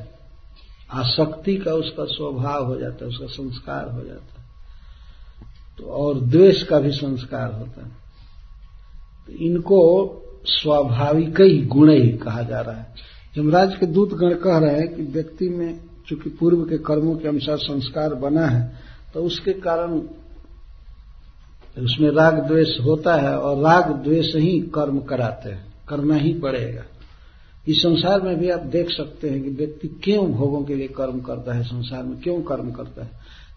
आसक्ति का उसका स्वभाव हो जाता है, उसका संस्कार हो जाता है। तो और द्वेष का भी संस्कार होता है। तो इनको स्वाभाविक ही गुण ही कहा जा रहा है। यमराज के दूत गण कह रहे हैं कि व्यक्ति में चूँकि पूर्व के कर्मों के अनुसार संस्कार बना है तो उसके कारण उसमें राग द्वेष होता है और राग द्वेष ही कर्म कराते हैं। करना ही पड़ेगा। इस संसार में भी आप देख सकते हैं कि व्यक्ति क्यों भोगों के लिए कर्म करता है, संसार में क्यों कर्म करता है?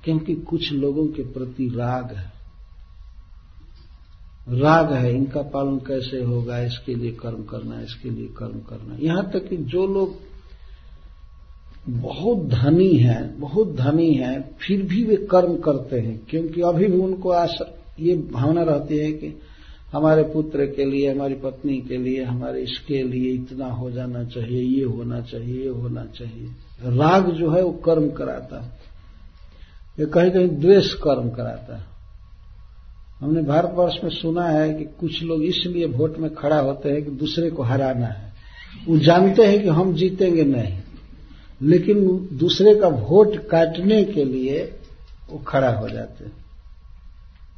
क्योंकि कुछ लोगों के प्रति राग है। राग है, इनका पालन कैसे होगा? इसके लिए कर्म करना, इसके लिए कर्म करना। यहाँ तक कि जो लोग बहुत धनी हैं, बहुत धनी हैं, फिर भी वे कर्म करते हैं, क्योंकि अभी भी उनको आशा ये भावना रहती है कि हमारे पुत्र के लिए, हमारी पत्नी के लिए, हमारे इसके लिए इतना हो जाना चाहिए, ये होना चाहिए, ये होना चाहिए। राग जो है वो कर्म कराता है। ये कहीं कहीं द्वेष कर्म कराता है। हमने भारतवर्ष में सुना है कि कुछ लोग इसलिए वोट में खड़ा होते हैं कि दूसरे को हराना है। वो जानते हैं कि हम जीतेंगे नहीं, लेकिन दूसरे का वोट काटने के लिए वो खड़ा हो जाते हैं।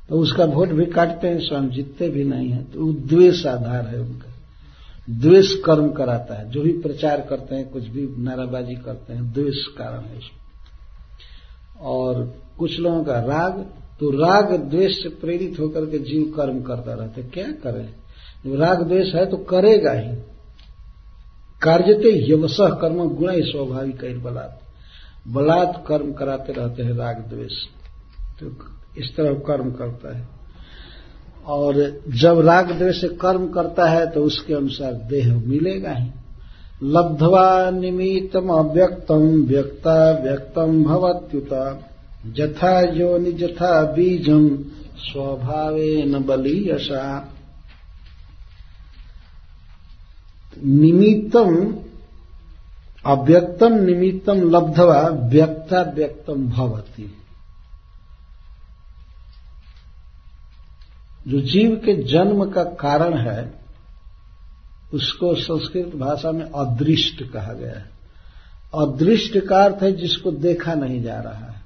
तो उसका वोट भी काटते हैं, स्वयं जीतते भी नहीं है। तो वो द्वेष आधार है उनका। द्वेष कर्म कराता है। जो भी प्रचार करते हैं, कुछ भी नाराबाजी करते हैं, द्वेष कारण है उसमें। और कुछ लोगों का राग तो राग द्वेष से प्रेरित होकर के जीव कर्म करता रहता है। क्या करे? जब राग द्वेष है तो करेगा ही। कार्यते यवस कर्म गुण ही स्वाभाविक बलात्। बलात् कर्म कराते रहते हैं राग द्वेष। तो इस तरह कर्म करता है। और जब राग द्वेष से कर्म करता है तो उसके अनुसार देह मिलेगा ही। लब्धवा निमित्तम अव्यक्तम, व्यक्ता व्यक्तम भवत्युता। जथा योनि जथा बीजम स्वभावे न बलीयसा। निमित्तम, अव्यक्तम निमित्तम लब्धवा व्यक्ता व्यक्तम भवती। जो जीव के जन्म का कारण है, उसको संस्कृत भाषा में अदृष्ट कहा गया है। अदृष्ट का अर्थ है जिसको देखा नहीं जा रहा है।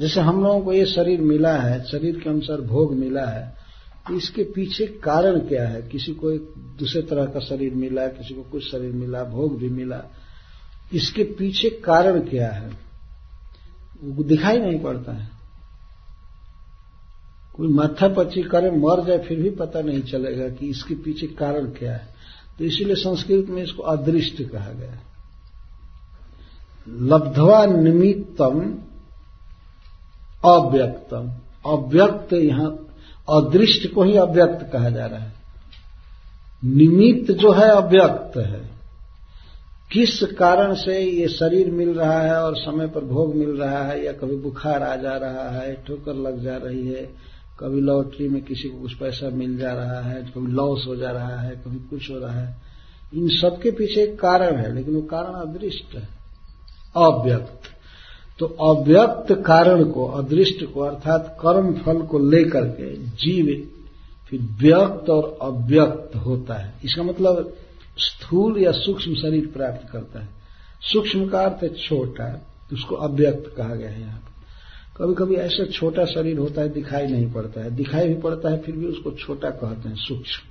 जैसे हम लोगों को ये शरीर मिला है, शरीर के अनुसार भोग मिला है तो इसके पीछे कारण क्या है? किसी को एक दूसरे तरह का शरीर मिला, किसी को कुछ शरीर मिला, भोग भी मिला। इसके पीछे कारण क्या है? दिखाई नहीं पड़ता है। कोई माथा पच्ची करे, मर जाए, फिर भी पता नहीं चलेगा कि इसके पीछे कारण क्या है। तो इसीलिए संस्कृत में इसको अदृष्ट कहा गया लब्धवा निमित्तम अव्यक्तम। अव्यक्त यहाँ, अदृष्ट को ही अव्यक्त कहा जा रहा है। निमित्त जो है, अव्यक्त है। किस कारण से ये शरीर मिल रहा है और समय पर भोग मिल रहा है या कभी बुखार आ जा रहा है, ठोकर लग जा रही है कभी लॉटरी में किसी को कुछ पैसा मिल जा रहा है कभी लॉस हो जा रहा है, कभी कुछ हो रहा है। इन सबके पीछे एक कारण है, लेकिन वो कारण अदृष्ट है। अव्यक्त। तो अव्यक्त कारण को, अदृष्ट को, अर्थात कर्म फल को लेकर के जीव फिर व्यक्त और अव्यक्त होता है। इसका मतलब स्थूल या सूक्ष्म शरीर प्राप्त करता है। सूक्ष्म का अर्थ छोटा उसको अव्यक्त कहा गया है यहाँ पर। कभी कभी ऐसा छोटा शरीर होता है, दिखाई नहीं पड़ता है। दिखाई भी पड़ता है, फिर भी उसको छोटा कहते हैं, सूक्ष्म।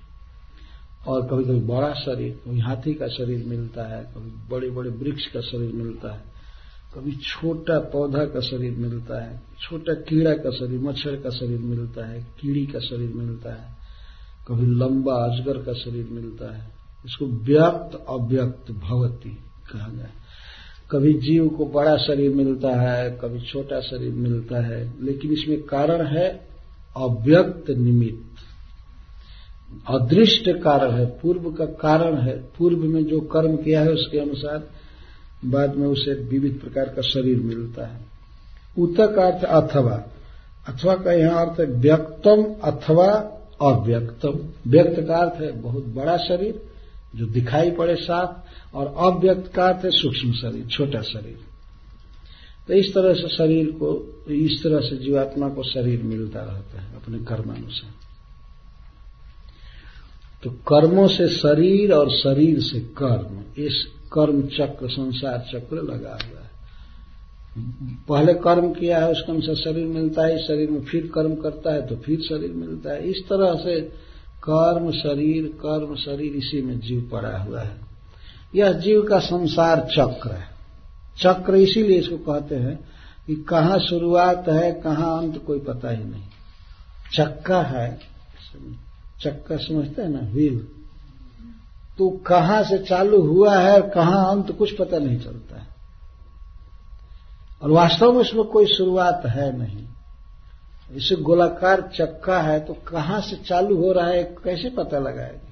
और कभी कभी बड़ा शरीर, कभी हाथी का शरीर मिलता है, कभी बड़े बड़े वृक्ष का शरीर मिलता है, कभी छोटा पौधा का शरीर मिलता है, छोटा कीड़ा का शरीर, मच्छर का शरीर मिलता है, कीड़ी का शरीर मिलता है, कभी लंबा अजगर का शरीर मिलता है। इसको व्यक्त अव्यक्त भवती कहा गया कभी जीव को बड़ा शरीर मिलता है, कभी छोटा शरीर मिलता है, लेकिन इसमें कारण है अव्यक्त निमित्त। अदृष्ट कारण है, पूर्व का कारण है। पूर्व में जो कर्म किया है उसके अनुसार बाद में उसे विविध प्रकार का शरीर मिलता है। उतक अर्थ अथवा। अथवा का यहाँ अर्थ है व्यक्तम अथवा अव्यक्तम। व्यक्त का अर्थ है बहुत बड़ा शरीर जो दिखाई पड़े साफ़ और अव्यक्त का है सूक्ष्म शरीर, छोटा शरीर। तो इस तरह से शरीर को, इस तरह से जीवात्मा को शरीर मिलता रहता है अपने कर्मानुसार। तो कर्मों से शरीर और शरीर से कर्म, इस कर्म चक्र, संसार चक्र लगा हुआ है। पहले कर्म किया है, उसके अनुसार शरीर मिलता है, शरीर में फिर कर्म करता है तो फिर शरीर मिलता है। इस तरह से कर्म शरीर कर्म शरीर इसी में जीव पड़ा हुआ है। यह जीव का संसार चक्र है। चक्र इसीलिए इसको कहते हैं कि कहाँ शुरुआत है, कहाँ अंत कोई पता ही नहीं। चक्का है, चक्का समझते हैं ना, व्हील। तो कहाँ से चालू हुआ है और कहाँ अंत कुछ पता नहीं चलता है। और वास्तव में इसमें कोई शुरुआत है नहीं। इसे गोलाकार चक्का है तो कहाँ से चालू हो रहा है कैसे पता लगाएगी?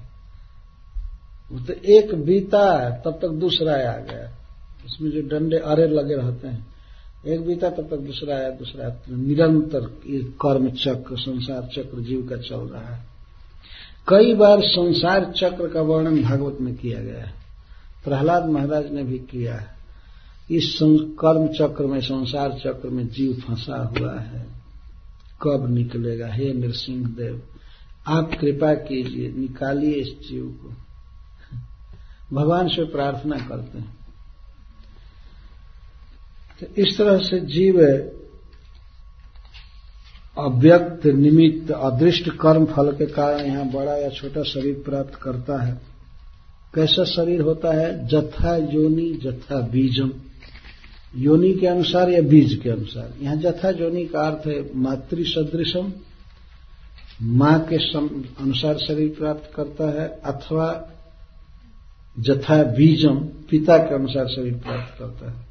वो तो एक बीता तब तक दूसरा आ गया। उसमें जो डंडे अरे लगे रहते हैं, एक बीता, तब तक दूसरा आया दूसरा आया। निरंतर कर्म चक्र, संसार चक्र, जीव का चल रहा है। कई बार संसार चक्र का वर्णन भागवत में किया गया है। प्रहलाद महाराज ने भी किया है। इस कर्म चक्र में, संसार चक्र में जीव फंसा हुआ है। कब निकलेगा? हे नृसिंह देव, आप कृपा कीजिए, निकालिए इस जीव को। भगवान से प्रार्थना करते हैं। तो इस तरह से जीव अव्यक्त, निमित्त, अदृष्ट कर्म फल के कारण यहाँ बड़ा या छोटा शरीर प्राप्त करता है। कैसा शरीर होता है? जथा योनि, जथा बीजम। योनि के अनुसार या बीज के अनुसार। यहाँ जथा योनि का अर्थ है मातृ सदृशम माँ के अनुसार शरीर प्राप्त करता है अथवा जथा बीजम पिता के अनुसार शरीर प्राप्त करता है।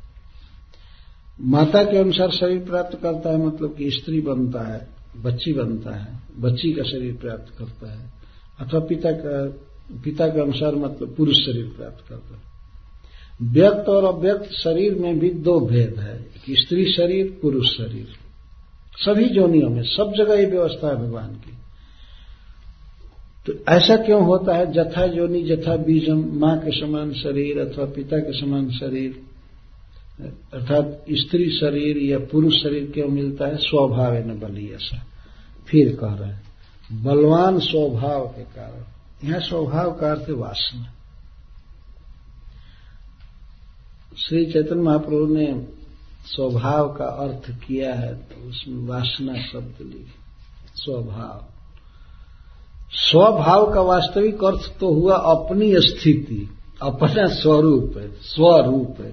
माता के अनुसार शरीर प्राप्त करता है मतलब कि स्त्री बनता है, बच्ची बनता है, बच्ची का शरीर प्राप्त करता है। अथवा पिता का पिता के अनुसार मतलब पुरुष शरीर प्राप्त करता है। व्यक्त और अव्यक्त शरीर में भी दो भेद है, स्त्री शरीर, पुरुष शरीर। सभी जोनियों में सब जगह ये व्यवस्था है भगवान की। तो ऐसा क्यों होता है? जथा जोनी जथा बीजम, माँ के समान शरीर अथवा पिता के समान शरीर, अर्थात स्त्री शरीर या पुरुष शरीर क्यों मिलता है? स्वभाव न बली ऐसा। फिर कह रहे हैं, बलवान स्वभाव के कारण। यह स्वभाव का अर्थ वासना। श्री चैतन्य महाप्रभु ने स्वभाव का अर्थ किया है तो उसमें वासना शब्द ली स्वभाव। स्वभाव का वास्तविक अर्थ तो हुआ अपनी स्थिति, अपना स्वरूप है स्वरूप है,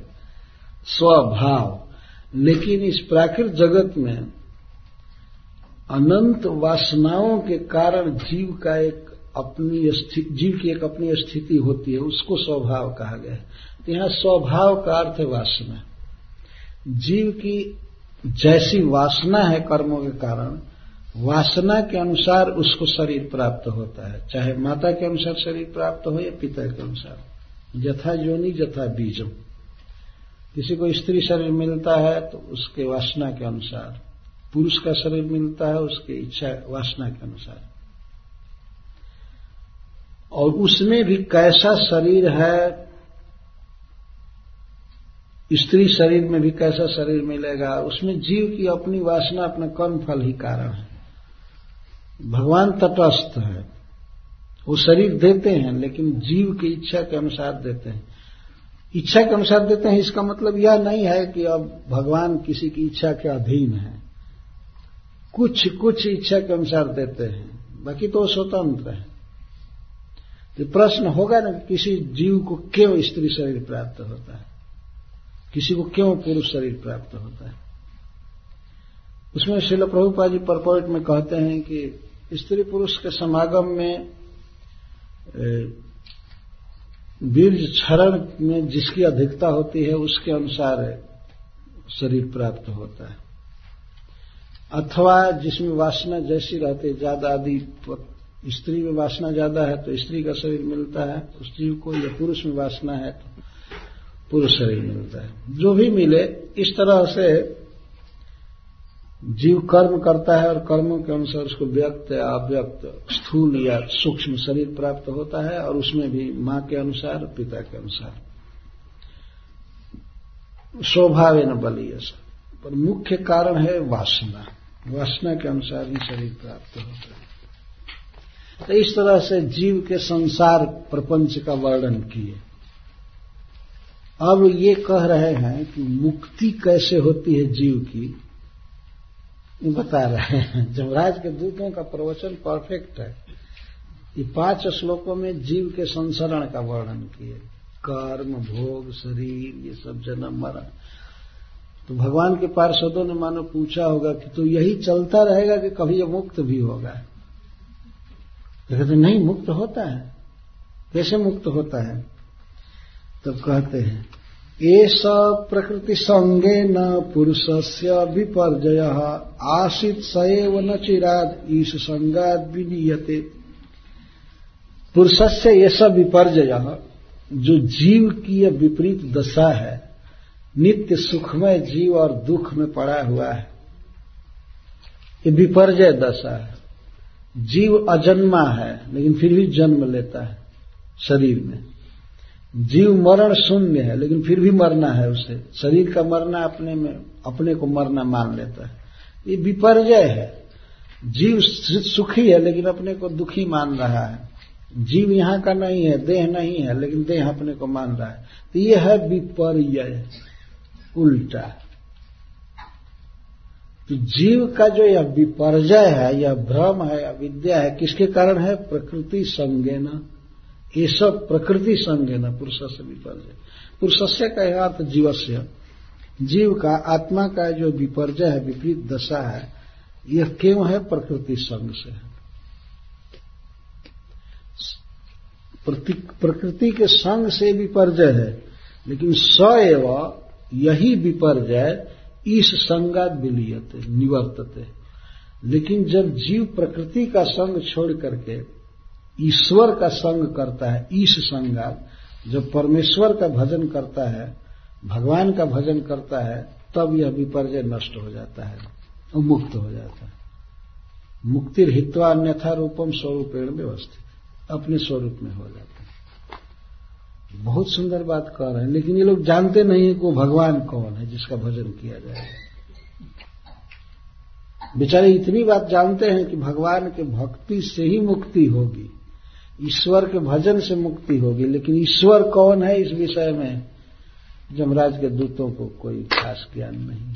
स्वभाव। लेकिन इस प्राकृत जगत में अनंत वासनाओं के कारण जीव का एक अपनी जीव की एक अपनी स्थिति होती है, उसको स्वभाव कहा गया है। यहाँ स्वभाव का अर्थ है वासना। जीव की जैसी वासना है कर्मों के कारण, वासना के अनुसार उसको शरीर प्राप्त होता है। चाहे माता के अनुसार शरीर प्राप्त हो या पिता के अनुसार। जथा योनि जथा बीजम। किसी को स्त्री शरीर मिलता है तो उसके वासना के अनुसार। पुरुष का शरीर मिलता है, उसकी इच्छा वासना के अनुसार। और उसमें भी कैसा शरीर है स्त्री शरीर में भी कैसा शरीर मिलेगा, उसमें जीव की अपनी वासना, अपना कर्म फल ही कारण है। भगवान तटस्थ है। वो शरीर देते हैं, लेकिन जीव की इच्छा के अनुसार देते हैं। इच्छा के अनुसार देते हैं, इसका मतलब यह नहीं है कि अब भगवान किसी की इच्छा के अधीन है। कुछ कुछ इच्छा के अनुसार देते हैं, बाकी तो स्वतंत्र है। तो प्रश्न होगा ना कि किसी जीव को क्यों स्त्री शरीर प्राप्त होता है? किसी को क्यों पुरुष शरीर प्राप्त होता है? उसमें शिल प्रभुपा जी परपोर्ट में कहते हैं कि स्त्री पुरुष के समागम में वीर क्षरण में जिसकी अधिकता होती है, उसके अनुसार शरीर प्राप्त होता है। अथवा जिसमें वासना जैसी रहती है, ज़्यादा आदि स्त्री में वासना ज़्यादा है तो स्त्री का शरीर मिलता है उस जीव को या पुरुष में वासना है तो पुरुष शरीर मिलता है। जो भी मिले, इस तरह से जीव कर्म करता है और कर्मों के अनुसार उसको व्यक्त या अव्यक्त, स्थूल या सूक्ष्म शरीर प्राप्त होता है और उसमें भी माँ के अनुसार, पिता के अनुसार। स्वभाव न बलिय पर मुख्य कारण है वासना। वासना के अनुसार ही शरीर प्राप्त होता है। तो इस तरह से जीव के संसार प्रपंच का वर्णन किए। अब ये कह रहे हैं कि मुक्ति कैसे होती है जीव की बता रहे हैं। (laughs) जमराज के दूतों का प्रवचन परफेक्ट है ये पाँच श्लोकों में जीव के संसरण का वर्णन किए। कर्म, भोग, शरीर, ये सब जन्म, मरण। तो भगवान के पार्षदों ने मानो पूछा होगा कि तो यही चलता रहेगा कि कभी ये मुक्त भी होगा? तो नहीं, मुक्त होता है। कैसे मुक्त होता है? तब कहते हैं एस प्रकृति संगे न पुरुष से विपर्जय आशित सएव न चिराद ईश संगाद विनीयते। पुरुष से सब विपर्जय, जो जीव की यह विपरीत दशा है, नित्य सुखमय जीव और दुख में पड़ा हुआ है। ये विपर्जय दशा है। जीव अजन्मा है, लेकिन फिर भी जन्म लेता है शरीर में। जीव मरण शून्य है, लेकिन फिर भी मरना है उसे। शरीर का मरना अपने में, अपने को मरना मान लेता है। ये विपर्जय है। जीव सुखी है, लेकिन अपने को दुखी मान रहा है। जीव यहाँ का नहीं है, देह नहीं है, लेकिन देह अपने को मान रहा है। तो ये है विपर्य उल्टा। तो जीव का जो यह विपर्जय है, यह भ्रम है या विद्या है, किसके कारण है? प्रकृति संज्ञान। ये सब प्रकृति संग है ना, पुरुष से विपर्जय पुरुषस्य का अर्थ जीवस्य। जीव का, आत्मा का जो विपर्जय है, विपरीत दशा है, यह क्यों है? प्रकृति संग से है। प्रकृति के संग से विपर्जय है, लेकिन स एवं यही विपर्जय इस संगात विलियते, निवर्तते। लेकिन जब जीव प्रकृति का संग छोड़ करके ईश्वर का संग करता है, ईश संगात। जब परमेश्वर का भजन करता है, भगवान का भजन करता है, तब यह विपर्जय नष्ट हो जाता है और मुक्त हो जाता है। मुक्ति हित्वा अन्यथा रूपम स्वरूपेण व्यवस्थित। अपने स्वरूप में हो जाता है। बहुत सुंदर बात कह रहे हैं, लेकिन ये लोग जानते नहीं है कि वो भगवान कौन है जिसका भजन किया जाए। बेचारे इतनी बात जानते हैं कि भगवान के भक्ति से ही मुक्ति होगी। ईश्वर के भजन से मुक्ति होगी, लेकिन ईश्वर कौन है इस विषय में? जमराज के दूतों को कोई खास ज्ञान नहीं।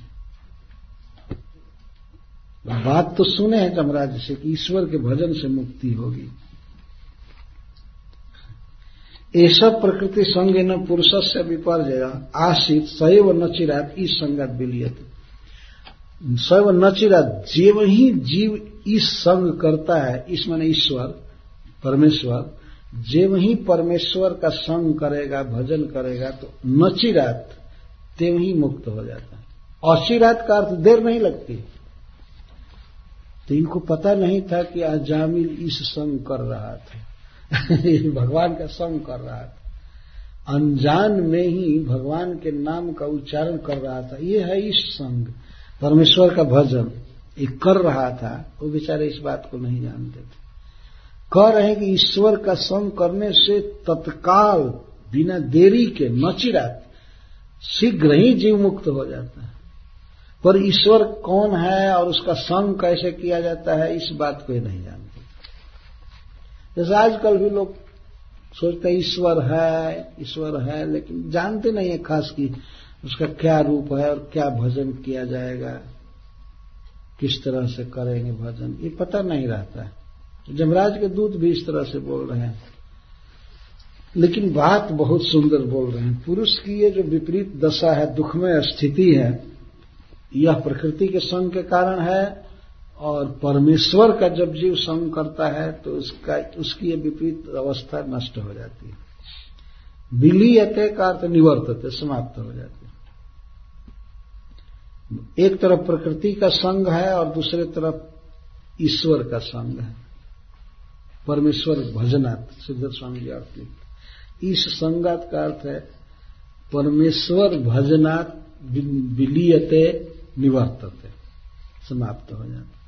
बात तो सुने हैं जमराज से कि ईश्वर के भजन से मुक्ति होगी। ऐसा प्रकृति संग न पुरुष से विपर्जय आशित, सैव न चिरात इस संगत विलियत सैव न चिरात जीव ही जीव इस संग करता है इस माने ईश्वर। परमेश्वर, जेव ही परमेश्वर का संग करेगा, भजन करेगा तो नचिरात तेव ही मुक्त हो जाता है। औशिरात का अर्थ देर नहीं लगती। तो इनको पता नहीं था कि अजामिल इस संग कर रहा था। (laughs) भगवान का संग कर रहा था। अनजान में ही भगवान के नाम का उच्चारण कर रहा था। ये है इस संग। परमेश्वर का भजन। ये कर रहा था। वो बेचारे इस बात को नहीं जानते थे। कह रहे हैं कि ईश्वर का संग करने से तत्काल, बिना देरी के नचिरात शीघ्र ही जीव मुक्त हो जाता है। पर ईश्वर कौन है और उसका संग कैसे किया जाता है, इस बात को नहीं जानते। जैसे आजकल भी लोग सोचते ईश्वर है ईश्वर है, लेकिन जानते नहीं है खास की उसका क्या रूप है और क्या भजन किया जाएगा, किस तरह से करेंगे भजन, ये पता नहीं रहता है। जमराज के दूत भी इस तरह से बोल रहे हैं। लेकिन बात बहुत सुंदर बोल रहे हैं। पुरुष की ये जो विपरीत दशा है, दुखमय स्थिति है, यह प्रकृति के संग के कारण है और परमेश्वर का जब जीव संग करता है तो उसका, उसकी ये विपरीत अवस्था नष्ट हो जाती है। विलीयते का अर्थ निवर्तते, समाप्त हो जाती है। एक तरफ़ प्रकृति का संग है और दूसरे तरफ़ ईश्वर का संग है। परमेश्वर भजनात् सिद्ध स्वामी जी आप इस संगात का अर्थ है, परमेश्वर भजनात् विलीयते निवर्तते। समाप्त हो जाते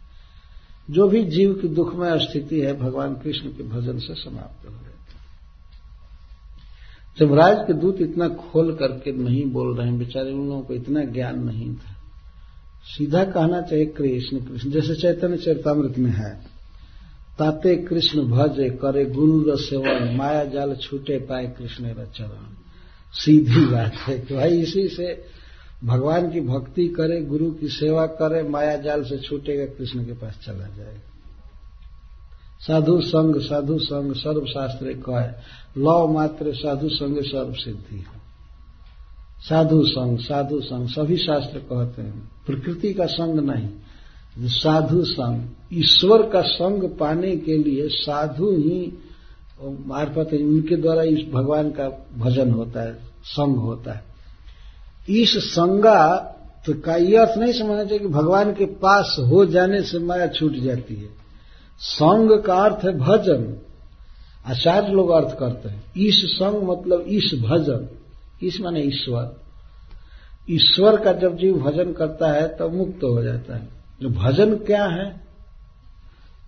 जो भी जीव की दुखमय स्थिति है, भगवान कृष्ण के भजन से समाप्त हो जाती जब राज के दूत इतना खोल करके नहीं बोल रहे हैं, बेचारे उन लोगों को इतना ज्ञान नहीं था। सीधा कहना चाहिए कृष्ण कृष्ण, जैसे चैतन्य चरितमृत में है ताते कृष्ण भजे करे गुरु सेवन माया जाल छूटे पाए कृष्ण चरण सीधी बात है कि भाई इसी से भगवान की भक्ति करे गुरु की सेवा करे माया जाल से छूटेगा कृष्ण के पास चला जाएगा साधु संग साधु संग सर्व शास्त्र कहे लव मात्र साधु संग सर्व सिद्धि है साधु संग साधु संग सभी शास्त्र कहते हैं प्रकृति का संग नहीं साधु संग ईश्वर का संग पाने के लिए साधु ही मार्फत उनके द्वारा इस भगवान का भजन होता है संग होता है। इस संगा तो का यह अर्थ नहीं समझना चाहिए कि भगवान के पास हो जाने से माया छूट जाती है। संग का अर्थ है भजन। आचार्य लोग अर्थ करते हैं। इस संग मतलब इस भजन। इस माने ईश्वर। ईश्वर का जब जीव भजन करता है, तब तो मुक्त हो जाता है। भजन क्या है?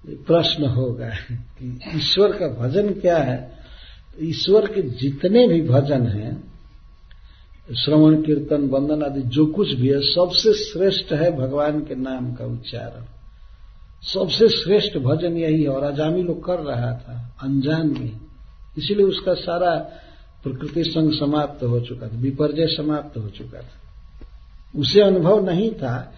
प्रश्न होगा कि ईश्वर का भजन क्या है? ईश्वर के जितने भी भजन हैं, श्रवण, कीर्तन, वंदन आदि, जो कुछ भी है, सबसे श्रेष्ठ है भगवान के नाम का उच्चारण। सबसे श्रेष्ठ भजन यही है, और अजामी लोग कर रहा था, अनजान में। इसीलिए उसका सारा प्रकृति संग समाप्त हो चुका था, विपर्जय समाप्त हो चुका था। उसे अनुभव नहीं था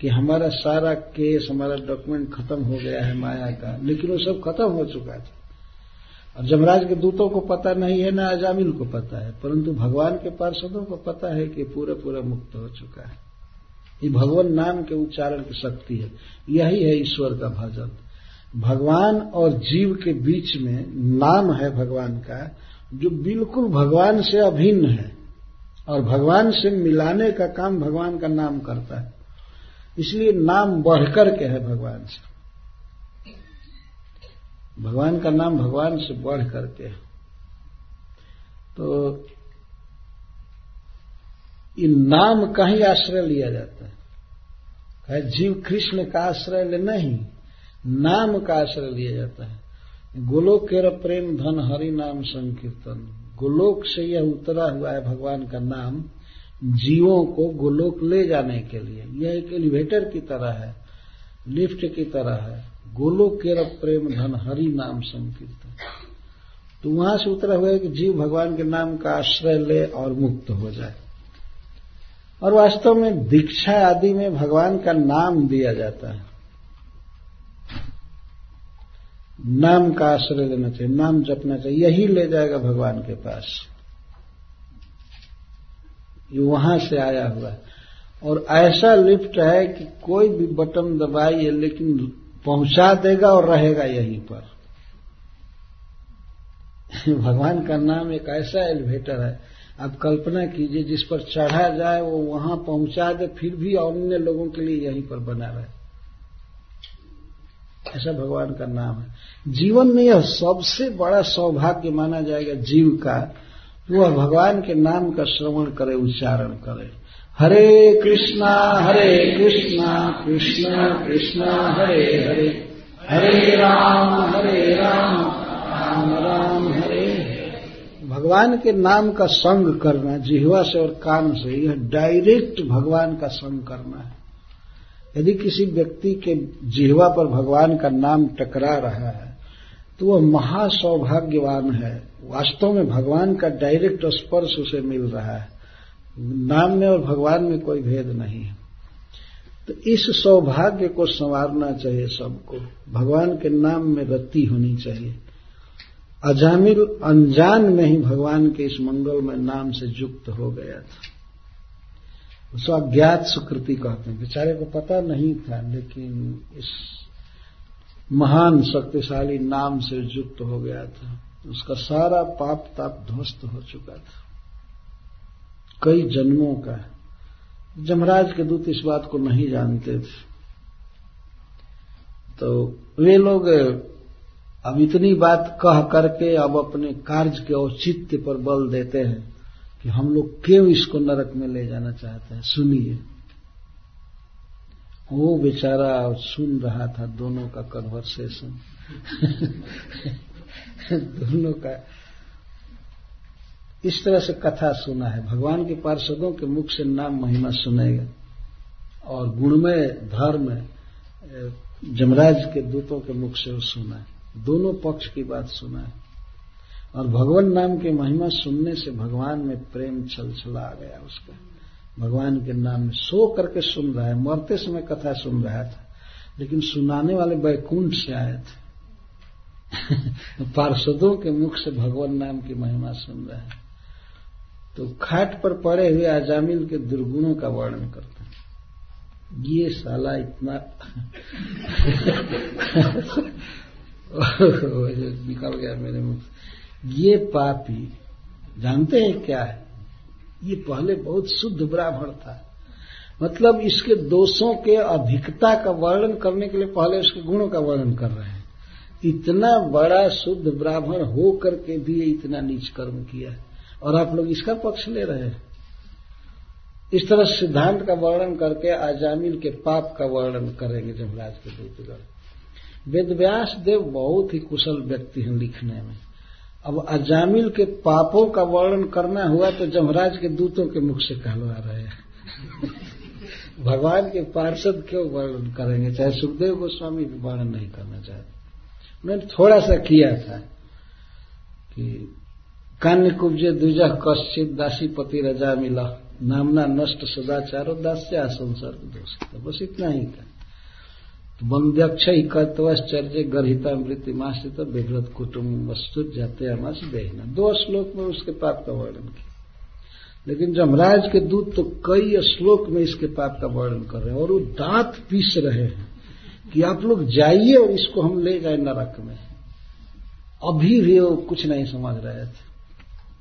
कि हमारा सारा केस, हमारा डॉक्यूमेंट खत्म हो गया है माया का। लेकिन वो सब खत्म हो चुका था। और जमराज के दूतों को पता नहीं है, ना अजामिल को पता है। परंतु भगवान के पार्षदों को पता है कि पूरा पूरा मुक्त हो चुका है। ये भगवान नाम के उच्चारण की शक्ति है। यही है ईश्वर का भजन। भगवान और जीव के बीच में नाम है भगवान का, जो बिल्कुल भगवान से अभिन्न है। और भगवान से मिलाने का काम भगवान का नाम करता है। इसलिए नाम बढ़कर के है भगवान से। भगवान का नाम भगवान से बढ़ करके है। तो इन नाम का ही आश्रय लिया जाता है। है, जीव कृष्ण का आश्रय ले नहीं, नाम का आश्रय लिया जाता है। गोलोक के प्रेम धन हरि नाम संकीर्तन। गोलोक से यह उतरा हुआ है भगवान का नाम। जीवों को गोलोक ले जाने के लिए। यह एक एलिवेटर की तरह है लिफ्ट की तरह है। गोलोक के प्रेम धन हरि नाम संकीर्तन। तो वहाँ से उतरा हुआ है कि जीव भगवान के नाम का आश्रय ले और मुक्त हो जाए। और वास्तव में दीक्षा आदि में भगवान का नाम दिया जाता है। नाम का आश्रय लेना चाहिए, नाम जपना चाहिए, यही ले जाएगा भगवान के पास। ये वहाँ से आया हुआ है। और ऐसा लिफ्ट है कि कोई भी बटन दबाइए, लेकिन पहुँचा देगा और रहेगा यहीं पर। (laughs) भगवान का नाम एक ऐसा एलिवेटर है। आप कल्पना कीजिए, जिस पर चढ़ा जाए, वो वहाँ पहुँचा दे, फिर भी अन्य लोगों के लिए यहीं पर बना रहे। ऐसा भगवान का नाम है। जीवन में यह सबसे बड़ा सौभाग्य माना जाएगा, जीव का। वह भगवान के नाम का श्रवण करे, उच्चारण करे। हरे कृष्णा हरे कृष्णा कृष्णा कृष्णा, हरे हरे। हरे राम हरे राम राम राम, हरे भगवान के नाम का संग करना, जिहवा से और कान से, यह डायरेक्ट भगवान का संग करना है। यदि किसी व्यक्ति के जिहवा पर भगवान का नाम टकरा रहा है तो वह महासौभाग्यवान है। वास्तव में भगवान का डायरेक्ट स्पर्श उसे मिल रहा है। नाम में और भगवान में कोई भेद नहीं है। तो इस सौभाग्य को संवारना चाहिए सबको। भगवान के नाम में रति होनी चाहिए। अजामिल, अनजान में ही भगवान के इस मंगल में नाम से युक्त हो गया था। उसको अज्ञात सुकृति कहते हैं। बेचारे को पता नहीं था, लेकिन इस महान शक्तिशाली नाम से युक्त हो गया था। उसका सारा पाप ताप ध्वस्त हो चुका था। कई जन्मों का जमराज के दूत इस बात को नहीं जानते थे। तो वे लोग अब इतनी बात कह करके अब अपने कार्य के औचित्य पर बल देते हैं कि हम लोग क्यों इसको नरक में ले जाना चाहते हैं। सुनिए। वो बेचारा सुन रहा था दोनों का कन्वर्सेशन (laughs) दोनों का इस तरह से कथा सुना है। भगवान के पार्षदों के मुख से नाम महिमा सुनेगा। और गुणमय धर्म जमराज के दूतों के मुख से सुना है। दोनों पक्ष की बात सुना है। और भगवान नाम की महिमा सुनने से भगवान में प्रेम छल छला आ गया उसका। भगवान के नाम में सो करके सुन रहा है, मरते समय कथा सुन रहा था, लेकिन सुनाने वाले बैकुंठ से आए थे। (laughs) पार्षदों के मुख से भगवान नाम की महिमा सुन रहे है। तो खाट पर पड़े हुए आजामिल के दुर्गुणों का वर्णन करते हैं। ये साला इतना (laughs) निकल गया मेरे मुख ये पापी, जानते हैं क्या है? ये पहले बहुत शुद्ध ब्राह्मण था। मतलब इसके दोषों के अधिकता का वर्णन करने के लिए पहले उसके गुणों का वर्णन कर रहे हैं। इतना बड़ा शुद्ध ब्राह्मण हो करके भी इतना नीच कर्म किया और आप लोग इसका पक्ष ले रहे हैं। इस तरह सिद्धांत का वर्णन करके आजामिल के पाप का वर्णन करेंगे जमराज के दूतगढ़ वेद व्यास देव बहुत ही कुशल व्यक्ति हैं लिखने में। अब अजामिल के पापों का वर्णन करना हुआ तो जमराज के दूतों के मुख से कहलवा रहे हैं। (laughs) भगवान के पार्षद क्यों वर्णन करेंगे? चाहे सुखदेव गोस्वामी भी वर्णन नहीं करना चाहते। उन्होंने थोड़ा सा किया था कि कान्य कुब्जे द्विजह कश्चित दासीपति रजा मिला नामना नष्ट सदाचारो दास्य संसर्ग दोष। बस इतना ही था। वंद्यक्ष कर्तवश्चर्य गर्ता मृत्यु मासित विघ्रत कुटुम्ब वस्तु जाते अमास देहना। दो श्लोक में उसके पाप का वर्णन किया। लेकिन जमराज के दूत तो कई श्लोक में इसके पाप का वर्णन कर रहे हैं और वो दांत पीस रहे हैं कि आप लोग जाइए और इसको हम ले जाए नरक में। अभी भी वो कुछ नहीं समझ रहे थे।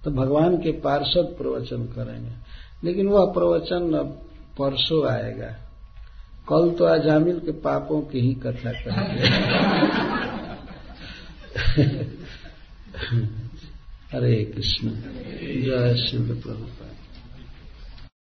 तो भगवान के पार्षद प्रवचन करेंगे। लेकिन वह प्रवचन अब परसों आएगा। कल तो अजामिल के पापों की ही कथा करेंगे हरे कृष्ण जय शिव प्रभुपाद